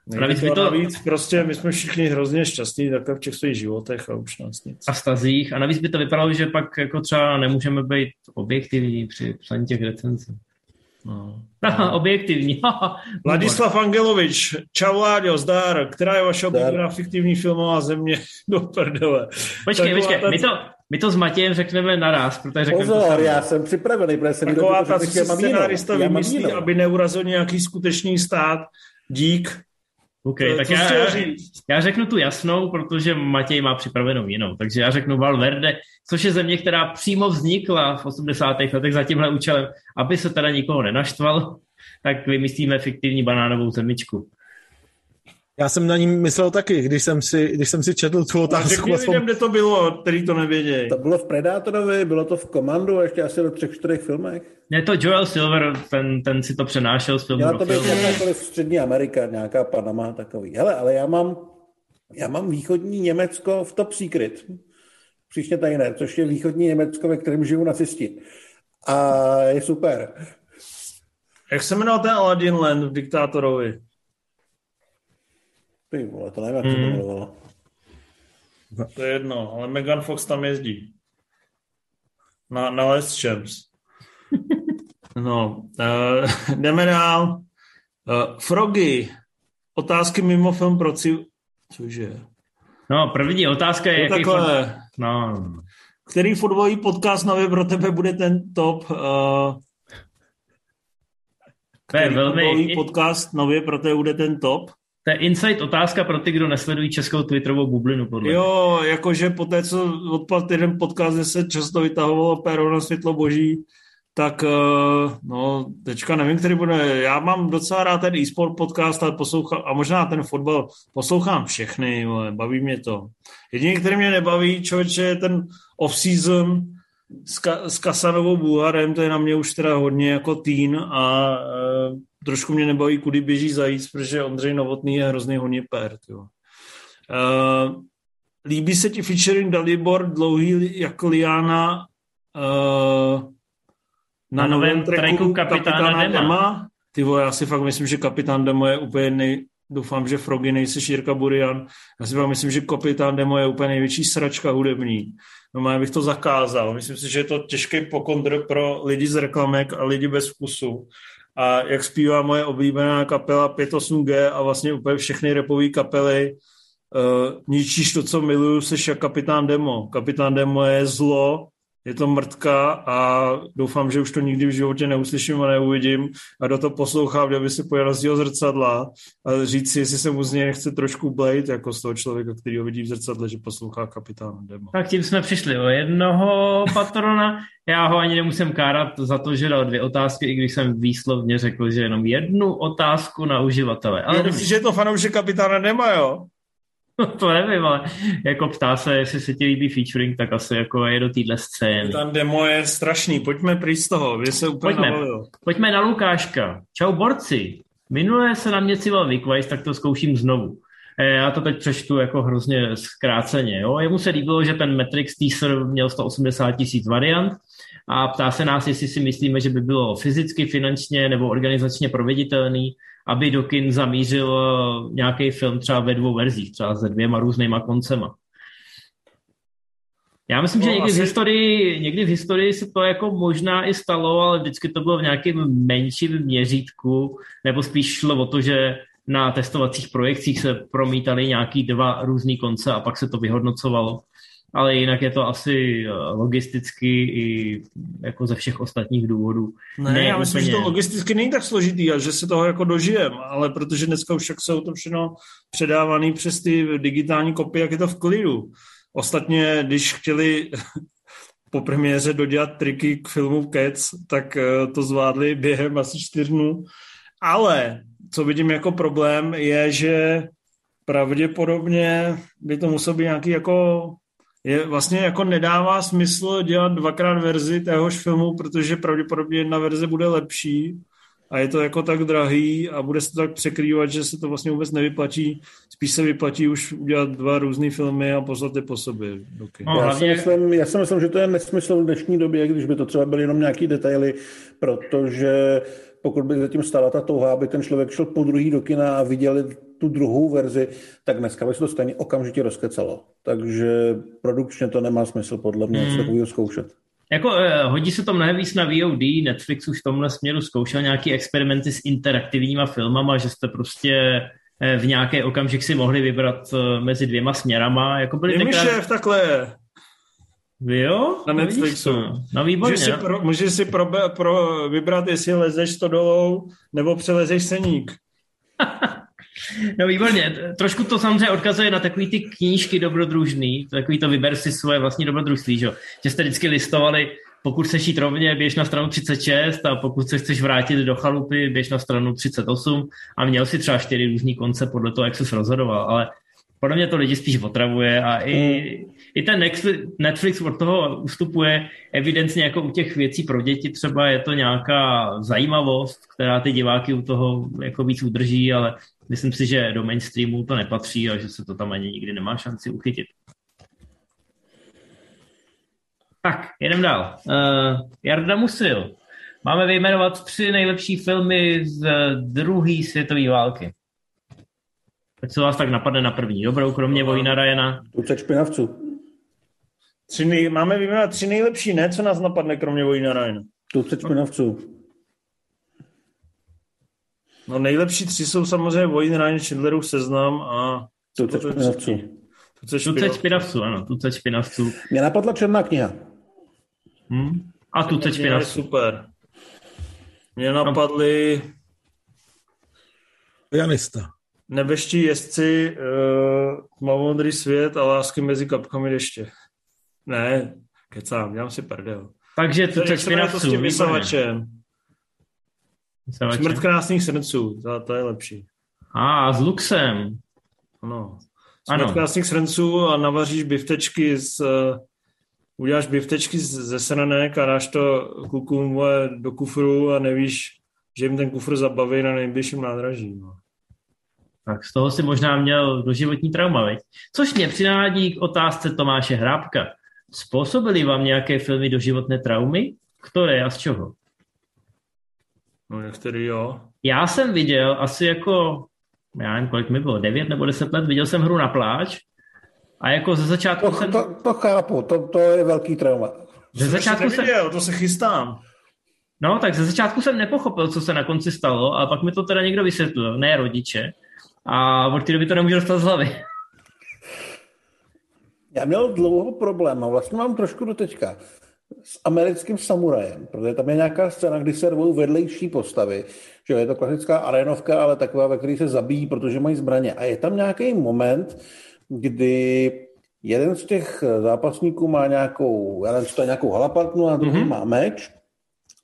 Navíc, to, to... navíc prostě my jsme všichni hrozně šťastní takhle v těch svých životech a už nás nic. A stazích. A navíc by to vypadalo, že pak jako třeba nemůžeme být objektivní při psaní těch recenzí. No. no. objektivní. Vladislav Angelovič, čau Láďo, zdar, která je vaše oblíbená fiktivní filmová země do prdele. Počkej, tak počkej, ta... my to, my to s Matějem řekneme naraz, protože řekneme Pozor, to já jsem připravený, protože jsem Taková ta, co si scenárista vymyslí, aby neurazil nějaký skutečný stát, dík, OK, to, tak já, já, já řeknu tu jasnou, protože Matěj má připravenou jinou. Takže já řeknu Valverde, což je země, která přímo vznikla v 80. letech za tímhle účelem, aby se teda nikoho nenaštval, tak vymyslíme fiktivní banánovou zemičku. Já jsem na ní myslel taky, když jsem si, když jsem si četl tu otázku. Řekni lidem, kde to bylo, který to nevědějí. To bylo v Predátorovi, bylo to v Komandu, ještě asi do třech, čtyřech filmech. Je to Joel Silver, ten, ten si to přenášel z filmu Měla to být jakákoliv střední Amerika, nějaká Panama, takový. Hele, ale já mám, já mám východní Německo v Top Secret. Příště tajné, což je východní Německo, ve kterém žijou nacisti. A je super. Jak se jmenoval ten Aladdin Land v Diktátorovi? Ty vole, to nevím, jak hmm. to. To je jedno, ale Megan Fox tam jezdí. Na, na Les Champs. No, uh, jdeme dál. Uh, Froggy. Otázky mimo film pro ci... Cože? No, první otázka je... No, jaký takhle. Fot... No. Který fotbalový podcast nově pro tebe bude ten top? Uh, který velmi... podcast nově pro tebe bude ten top? To je insight otázka pro ty, kdo nesledují českou Twitterovou bublinu, podle Jo, jakože po té, co odpad jeden podcast, kde se často vytahovalo péro na světlo boží, tak eh, no, teďka nevím, který bude. Já mám docela rád ten e-sport podcast ale poslouchám, a možná ten fotbal poslouchám všechny, ale baví mě to. Jediný, který mě nebaví, člověče, je ten off-season s, Ka- s Kasanovou Bulharem, to je na mě už teda hodně jako teen a e, trošku mě nebaví, kudy běží zajíc, protože Ondřej Novotný je hrozný hodně pér. Jo. E, líbí se ti featuring Dalibor dlouhý jako Liana e, na, na novém tracku Kapitána, Kapitána Dema. Dema. Ty vole, já si fakt myslím, že Kapitán Demo je úplně nej, doufám, že Frogy nejsi Jirka Burian. Já si fakt myslím, že Kapitán Demo je úplně největší sračka hudební. No já bych to zakázal. Myslím si, že je to těžký pokondr pro lidi z reklamek a lidi bez vkusu. A jak zpívá moje oblíbená kapela 58G a vlastně úplně všechny repové kapely, uh, ničíš to, co miluju, seš jak kapitán Demo. Kapitán Demo je zlo, je to mrtka a doufám, že už to nikdy v životě neuslyším a neuvidím a do toho poslouchám, kde by si pojel z zrcadla a říct si, jestli se mu z něj nechce trošku blejt, jako z toho člověka, který ho vidí v zrcadle, že poslouchá kapitána Demo. Tak tím jsme přišli o jednoho patrona. Já ho ani nemusím kárat za to, že dal dvě otázky, i když jsem výslovně řekl, že jenom jednu otázku na uživatele. Ale myslíš, že je to fanoušek kapitána Dema, jo? to nevím, ale jako ptá se, jestli se ti líbí featuring, tak asi jako je do téhle scény. Tam demo je strašný, pojďme prý z toho, vy se úplně pojďme, navolil. pojďme na Lukáška. Čau borci, minule se na mě cival Vickvice, tak to zkouším znovu. Já to teď přečtu jako hrozně zkráceně. Jo? Jemu se líbilo, že ten Matrix teaser měl 180 tisíc variant a ptá se nás, jestli si myslíme, že by bylo fyzicky, finančně nebo organizačně proveditelný, aby do kin zamířil nějaký film třeba ve dvou verzích, třeba se dvěma různýma koncema. Já myslím, no, že někdy, asi... v historii, někdy v historii se to jako možná i stalo, ale vždycky to bylo v nějakém menším měřítku, nebo spíš šlo o to, že na testovacích projekcích se promítaly nějaký dva různý konce a pak se to vyhodnocovalo. Ale jinak je to asi eh, logisticky i jako ze všech ostatních důvodů. Ne, ne já myslím, úplně... že to logisticky není tak složitý a že se toho jako dožijem, ale protože dneska už jsou to všechno předávané přes ty digitální kopie, jak je to v klidu. Ostatně, když chtěli po premiéře dodělat triky k filmu Cats, tak eh, to zvládli během asi čtyř dnů. Ale co vidím jako problém, je, že pravděpodobně by to muselo být nějaký jako je vlastně jako nedává smysl dělat dvakrát verzi téhož filmu, protože pravděpodobně jedna verze bude lepší a je to jako tak drahý a bude se to tak překrývat, že se to vlastně vůbec nevyplatí. Spíš se vyplatí už udělat dva různé filmy a poslat je po sobě. Okay. No, já, si myslím, já si myslím, že to je nesmysl v dnešní době, když by to třeba byly jenom nějaký detaily, protože pokud by zatím stala ta touha, aby ten člověk šel po druhý do kina a viděl tu druhou verzi, tak dneska by se to stejně okamžitě rozkecalo. Takže produkčně to nemá smysl podle mě hmm. takového zkoušet. Jako eh, hodí se to mnohem víc na VOD, Netflix už v tomhle směru zkoušel nějaký experimenty s interaktivníma filmama, že jste prostě eh, v nějaké okamžik si mohli vybrat eh, mezi dvěma směrama. Jako byli Je mi šéf takhle. Vy jo? Na Netflixu. No výborně. Můžeš si, pro, můžeš si pro, pro, vybrat, jestli lezeš stodolou nebo přelezeš seník. No výborně, trošku to samozřejmě odkazuje na takový ty knížky dobrodružný, takový to vyber si svoje vlastní dobrodružství, že, že jste vždycky listovali, pokud chceš jít rovně, běž na stranu 36 a pokud se chceš vrátit do chalupy, běž na stranu 38 a měl si třeba čtyři různý konce podle toho, jak se rozhodoval, ale podle mě to lidi spíš otravuje a i, mm. I ten Netflix od toho ustupuje evidentně jako u těch věcí pro děti třeba je to nějaká zajímavost, která ty diváky u toho jako víc udrží, ale myslím si, že do mainstreamu to nepatří a že se to tam ani nikdy nemá šanci uchytit. Tak, jedem dál. Uh, Jarda Musil. Máme vyjmenovat tři nejlepší filmy z druhé světové války. Tak co vás tak napadne na první? Dobrou, kromě no, Vojna Ryana. Tucek špinavců. Tři nej... Máme vyjmenovat tři nejlepší, ne? Co nás napadne, kromě Vojna Ryana? Tucek špinavců. No nejlepší tři jsou samozřejmě Vojn Ryan, Schindlerův seznam a... Tucek špinavců. Tucek špinavců, ano. Tucek špinavců. Mě napadla černá kniha. Hmm. A Tucek špinavců. super. Mě napadly... Pianista. Nebeští jezdci, uh, tmavomodrý svět a lásky mezi kapkami deště. Ne, kecám, dělám si prdel. Takže špinavců. To s tím vysavačem. Smrt krásných srdců, to, to je lepší. A, s Luxem. Ano. Smrt ano. krásných srdců a navaříš biftečky z... Uh, uděláš biftečky ze sranek a dáš to klukům do kufru a nevíš, že jim ten kufr zabaví na nejbližším nádraží. No. Tak z toho si možná měl doživotní trauma, veď? Což mě přinádí k otázce Tomáše Hrábka. Způsobili vám nějaké filmy doživotné traumy? Které a z čeho? No některý jo. Já jsem viděl asi jako, já nevím, kolik mi bylo, 9 nebo 10 let, viděl jsem hru na pláč a jako ze začátku to, jsem... To, to chápu, to, to je velký trauma. Ze začátku jsem... to se chystám. No, tak ze začátku jsem nepochopil, co se na konci stalo, a pak mi to teda někdo vysvětlil, ne rodiče. A od té doby to nemůžu dostat z hlavy. Já měl dlouho problém a vlastně mám trošku do teďka s americkým samurajem, protože tam je nějaká scéna, kdy se rvou vedlejší postavy, že je to klasická arénovka, ale taková, ve které se zabíjí, protože mají zbraně. A je tam nějaký moment, kdy jeden z těch zápasníků má nějakou, já nevím, to je nějakou halapartnu a druhý mm-hmm. má meč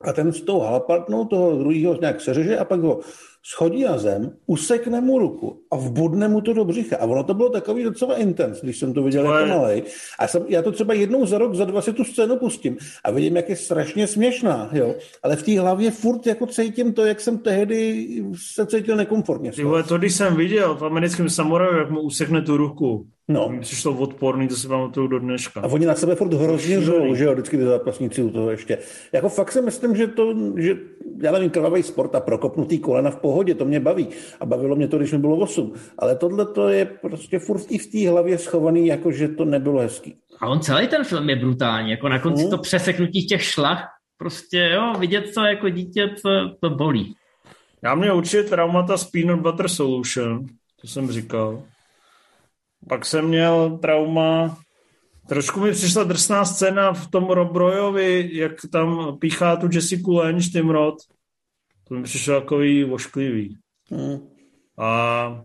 a ten s tou halapartnou toho druhého nějak seřeže a pak ho schodí na zem, usekne mu ruku a vbudne mu to do břicha. A ono to bylo takový docela intens, když jsem to viděl jako malej. A jsem, já to třeba jednou za rok, za dva si tu scénu pustím a vidím, jak je strašně směšná, jo. Ale v té hlavě furt jako cítím to, jak jsem tehdy se cítil nekomfortně. Ty vole, to když jsem viděl v americkém samuraju, jak mu usekne tu ruku, No. mi přišlo odporný, to si pamatuju do dneška. A oni na sebe furt hrozně že jo, vždycky ty zápasníci u toho ještě. Jako fakt si myslím, že to, že já nevím, krvavý sport a prokopnutý kolena v pohodě, to mě baví. A bavilo mě to, když mi bylo 8. Ale tohle to je prostě furt i v té hlavě schovaný, jako že to nebylo hezký. A on celý ten film je brutální, jako na konci Mhm. to přeseknutí těch šlach, prostě jo, vidět to jako dítě, to, to bolí. Já mě určitě traumata z Peanut Butter Solution, to jsem říkal. Pak jsem měl trauma, trošku mi přišla drsná scéna v tom Rob Royovi, jak tam píchá tu Jessica Lange, Tim Roth. To mi přišlo takový ošklivý. Hmm. A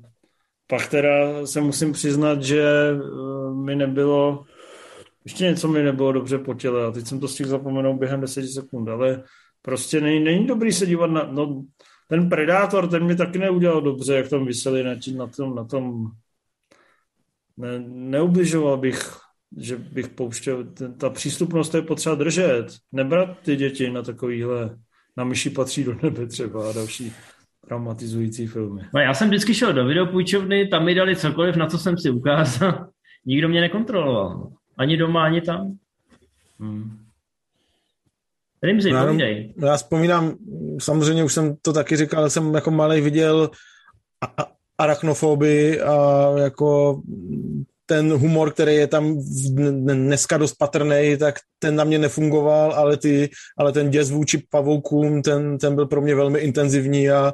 pak teda se musím přiznat, že eh, mi nebylo, ještě něco mi nebylo dobře po těle a teď jsem to stihl zapomenout během 10 sekund, ale prostě není, není dobrý se dívat na, no, ten Predátor, ten mi taky neudělal dobře, jak tam vyseli na, tí- na tom, na tom ne, neubližoval bych, že bych pouštěl, ten, ta přístupnost to je potřeba držet, nebrat ty děti na takovýhle, na myši patří do nebe třeba a další traumatizující filmy. No já jsem vždycky šel do videopůjčovny, tam mi dali cokoliv, na co jsem si ukázal. Nikdo mě nekontroloval. Ani doma, ani tam. Hmm. Rimzi, povídej. No já vzpomínám, samozřejmě už jsem to taky říkal, ale jsem jako malý viděl a- a- arachnofobii a jako ten humor, který je tam dneska dost patrný, tak ten na mě nefungoval, ale, ty, ale ten děs vůči pavoukům, ten, ten byl pro mě velmi intenzivní a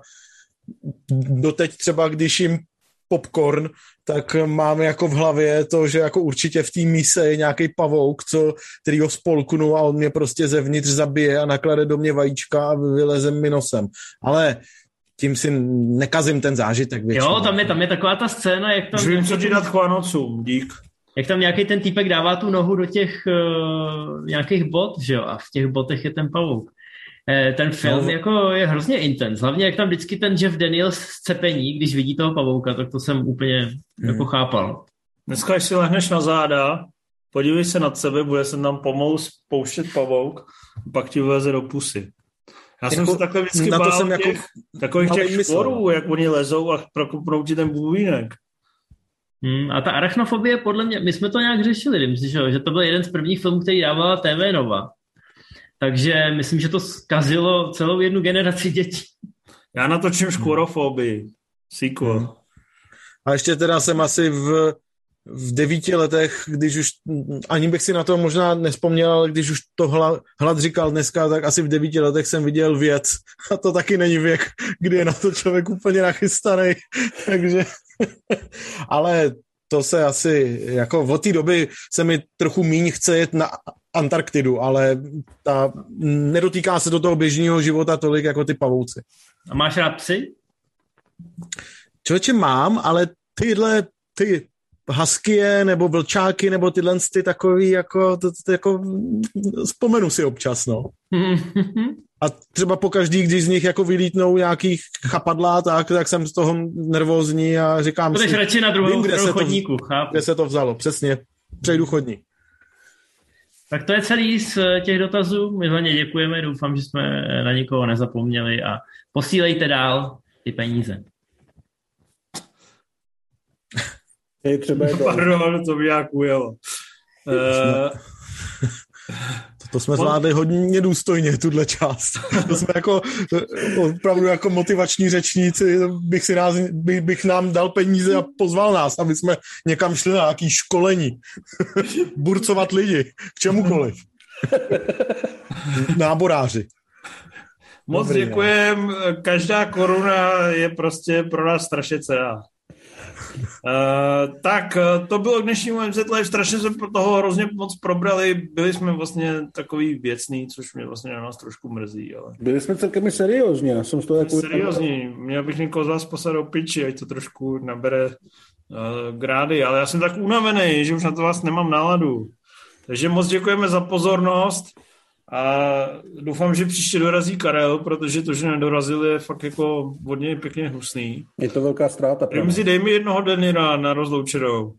doteď třeba, když jim popcorn, tak mám jako v hlavě to, že jako určitě v té mise je nějaký pavouk, co, který ho spolknu a on mě prostě zevnitř zabije a naklade do mě vajíčka a vyleze mi nosem. Ale tím si nekazím ten zážitek většinou. Jo, tam je, tam je taková ta scéna, jak tam, vím, co ti dát k Vánocům, dík. jak tam nějaký ten týpek dává tu nohu do těch uh, nějakých bot, že jo, a v těch botech je ten pavouk. Eh, ten film No. jako je hrozně intens. Hlavně jak tam vždycky ten Jeff Daniels scepení, když vidí toho pavouka, tak to jsem úplně Hmm. jako chápal. Dneska, když si lehneš na záda, podívej se nad sebe, bude se tam pomalu spouštět pavouk, pak ti vleze do pusy. Já jsem Jako, se takhle vždycky na to bál jsem jako těch, takových malej těch myslel. šporů, jak oni lezou a prokopnou ti ten bubínek. Hmm, a ta arachnofobie, podle mě, my jsme to nějak řešili, myslím, že, to byl jeden z prvních filmů, který dávala TV Nova. Takže myslím, že to zkazilo celou jednu generaci dětí. Já natočím škvorofobii. Sequel. Hmm. A ještě teda jsem asi v, v devíti letech, když už, ani bych si na to možná nespomněl, ale když už to hla, hlad říkal dneska, tak asi v devíti letech jsem viděl věc. A to taky není věk, kdy je na to člověk úplně nachystaný. Takže, ale to se asi, jako od té doby se mi trochu míň chce jet na Antarktidu, ale ta, nedotýká se do toho běžného života tolik jako ty pavouci. A máš rád psy? Člověče mám, ale tyhle, ty huskie nebo vlčáky nebo tyhle ty takový jako, to, to, jako vzpomenu si občas, no. A třeba po každý, když z nich jako vylítnou nějaký chapadlá, tak, tak jsem z toho nervózní a říkám Budeš si, radši na druhou vím, kde stranu se to- chodníku, chápu. kde se to vzalo, přesně. Přejdu chodní. Tak to je celý z eh, těch dotazů. My hlavně děkujeme, doufám, že jsme na nikoho nezapomněli a posílejte dál ty peníze. Je třeba je to, Pardon, to by nějak ujelo. Eh, To, jsme zvládli hodně důstojně, tuhle část. To jsme jako to- opravdu jako motivační řečníci, bych, si nás, bych, bych nám dal peníze a pozval nás, aby jsme někam šli na nějaký školení. Burcovat lidi, k čemukoliv. Náboráři. moc Dobrý, děkujem. Každá koruna je prostě pro nás strašně cená. Uh, tak, eh, to bylo k dnešnímu MZ Live, strašně jsme pro toho hrozně moc probrali, byli jsme vlastně takový věcný, což mě vlastně na nás trošku mrzí, ale byli jsme celkem seriózní, já jsem z toho jako... seriózní, měl bych někoho z vás poslat do piči, ať to trošku nabere uh, grády, ale já jsem tak unavený, že už na to vás nemám náladu. Takže moc děkujeme za pozornost A doufám, že příště dorazí Karel, protože to, že nedorazil, je fakt jako hodně pěkně hnusný. Je to velká ztráta. Rimzi, dej mi jednoho Denira na rozloučenou.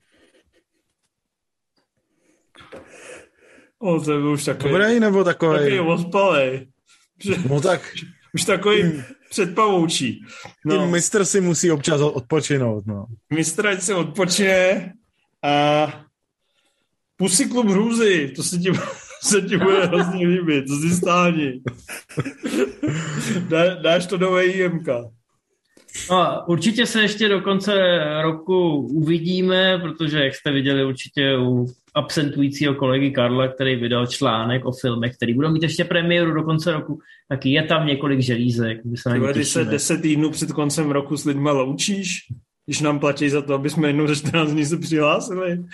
O, to je už takový... Dobrý nebo takový? Takový ospalej. No tak... Už takový předpavoučí. No. mistr si musí občas odpočinout. No. Mistr ať si odpočine a Pusy klub hrůzy, to se ti, se ti bude hrozně líbit, to si stáni. Dá, dáš to do VIMK. No, určitě se ještě do konce roku uvidíme, protože jak jste viděli určitě u absentujícího kolegy Karla, který vydal článek o filmech, který budou mít ještě premiéru do konce roku, tak je tam několik želízek. Se Ty se deset týdnů před koncem roku s lidma loučíš? Když nám platí za to, aby jsme jednou ze 14 dní se přihlásili.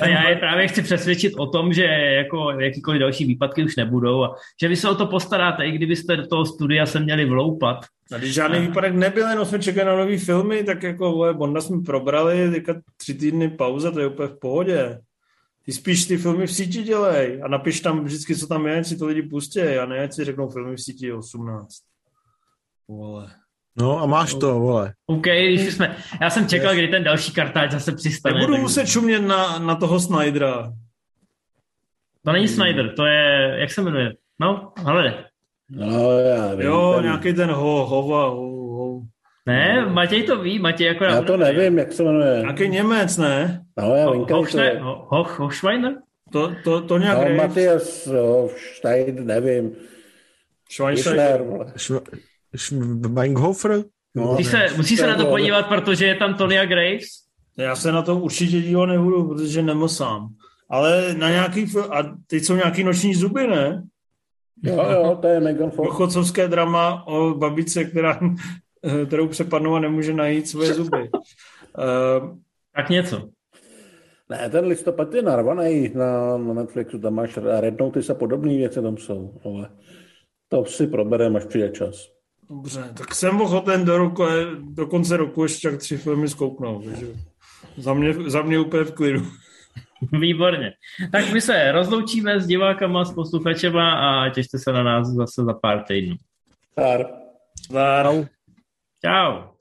A já je právě chci přesvědčit o tom, že jako jakýkoliv další výpadky už nebudou a že vy se o to postaráte, i kdybyste do toho studia se měli vloupat. A když žádný výpadek nebyl, jenom jsme čekali na nový filmy, tak jako vole, Bonda jsme probrali, teďka tři týdny pauza, to je úplně v pohodě. Ty spíš ty filmy v síti dělej a napiš tam vždycky, co tam je, si to lidi pustí a ne, si řeknou filmy v síti 18. Vole. No a máš to, vole. OK, když jsme, já jsem čekal, kdy ten další kartáč zase přistane. Nebudu tak... muset čumět na, na toho Snydera. To není Snyder, to je, jak se jmenuje? No, ale. No, já vím, Jo, ten... nějaký ten ho, hova, ho, ho. Ne, Matěj to ví, Matěj jako... Já to nevím, jak se jmenuje. Nějaký Němec, ne? No, já vím, ho, ho, ho, Hochschweiner? To, to, to nějak no, Matias Stein, nevím. Schweinsteiger. Schweinghofer? No, musí se, musí se na to podívat, protože je tam Tonya Graves. Já se na to určitě dívat nebudu, protože nemosám. Ale na nějaký, a teď jsou nějaký noční zuby, ne? Jo, jo, to je Megan Fox. Chodcovské drama o babice, která, kterou přepadnou a nemůže najít svoje zuby. Uh, tak něco. Ne, ten listopad je narvaný na, na Netflixu, tam máš Red Notice a podobné věci tam jsou, ale to si probereme, až přijde čas. Dobře, tak jsem ochoten do, roku, do konce roku ještě tak tři filmy zkouknout, takže za mě, za mě úplně v klidu. Výborně. Tak my se rozloučíme s divákama, s posluchačema a těšte se na nás zase za pár týdnů. Zdar. Čau.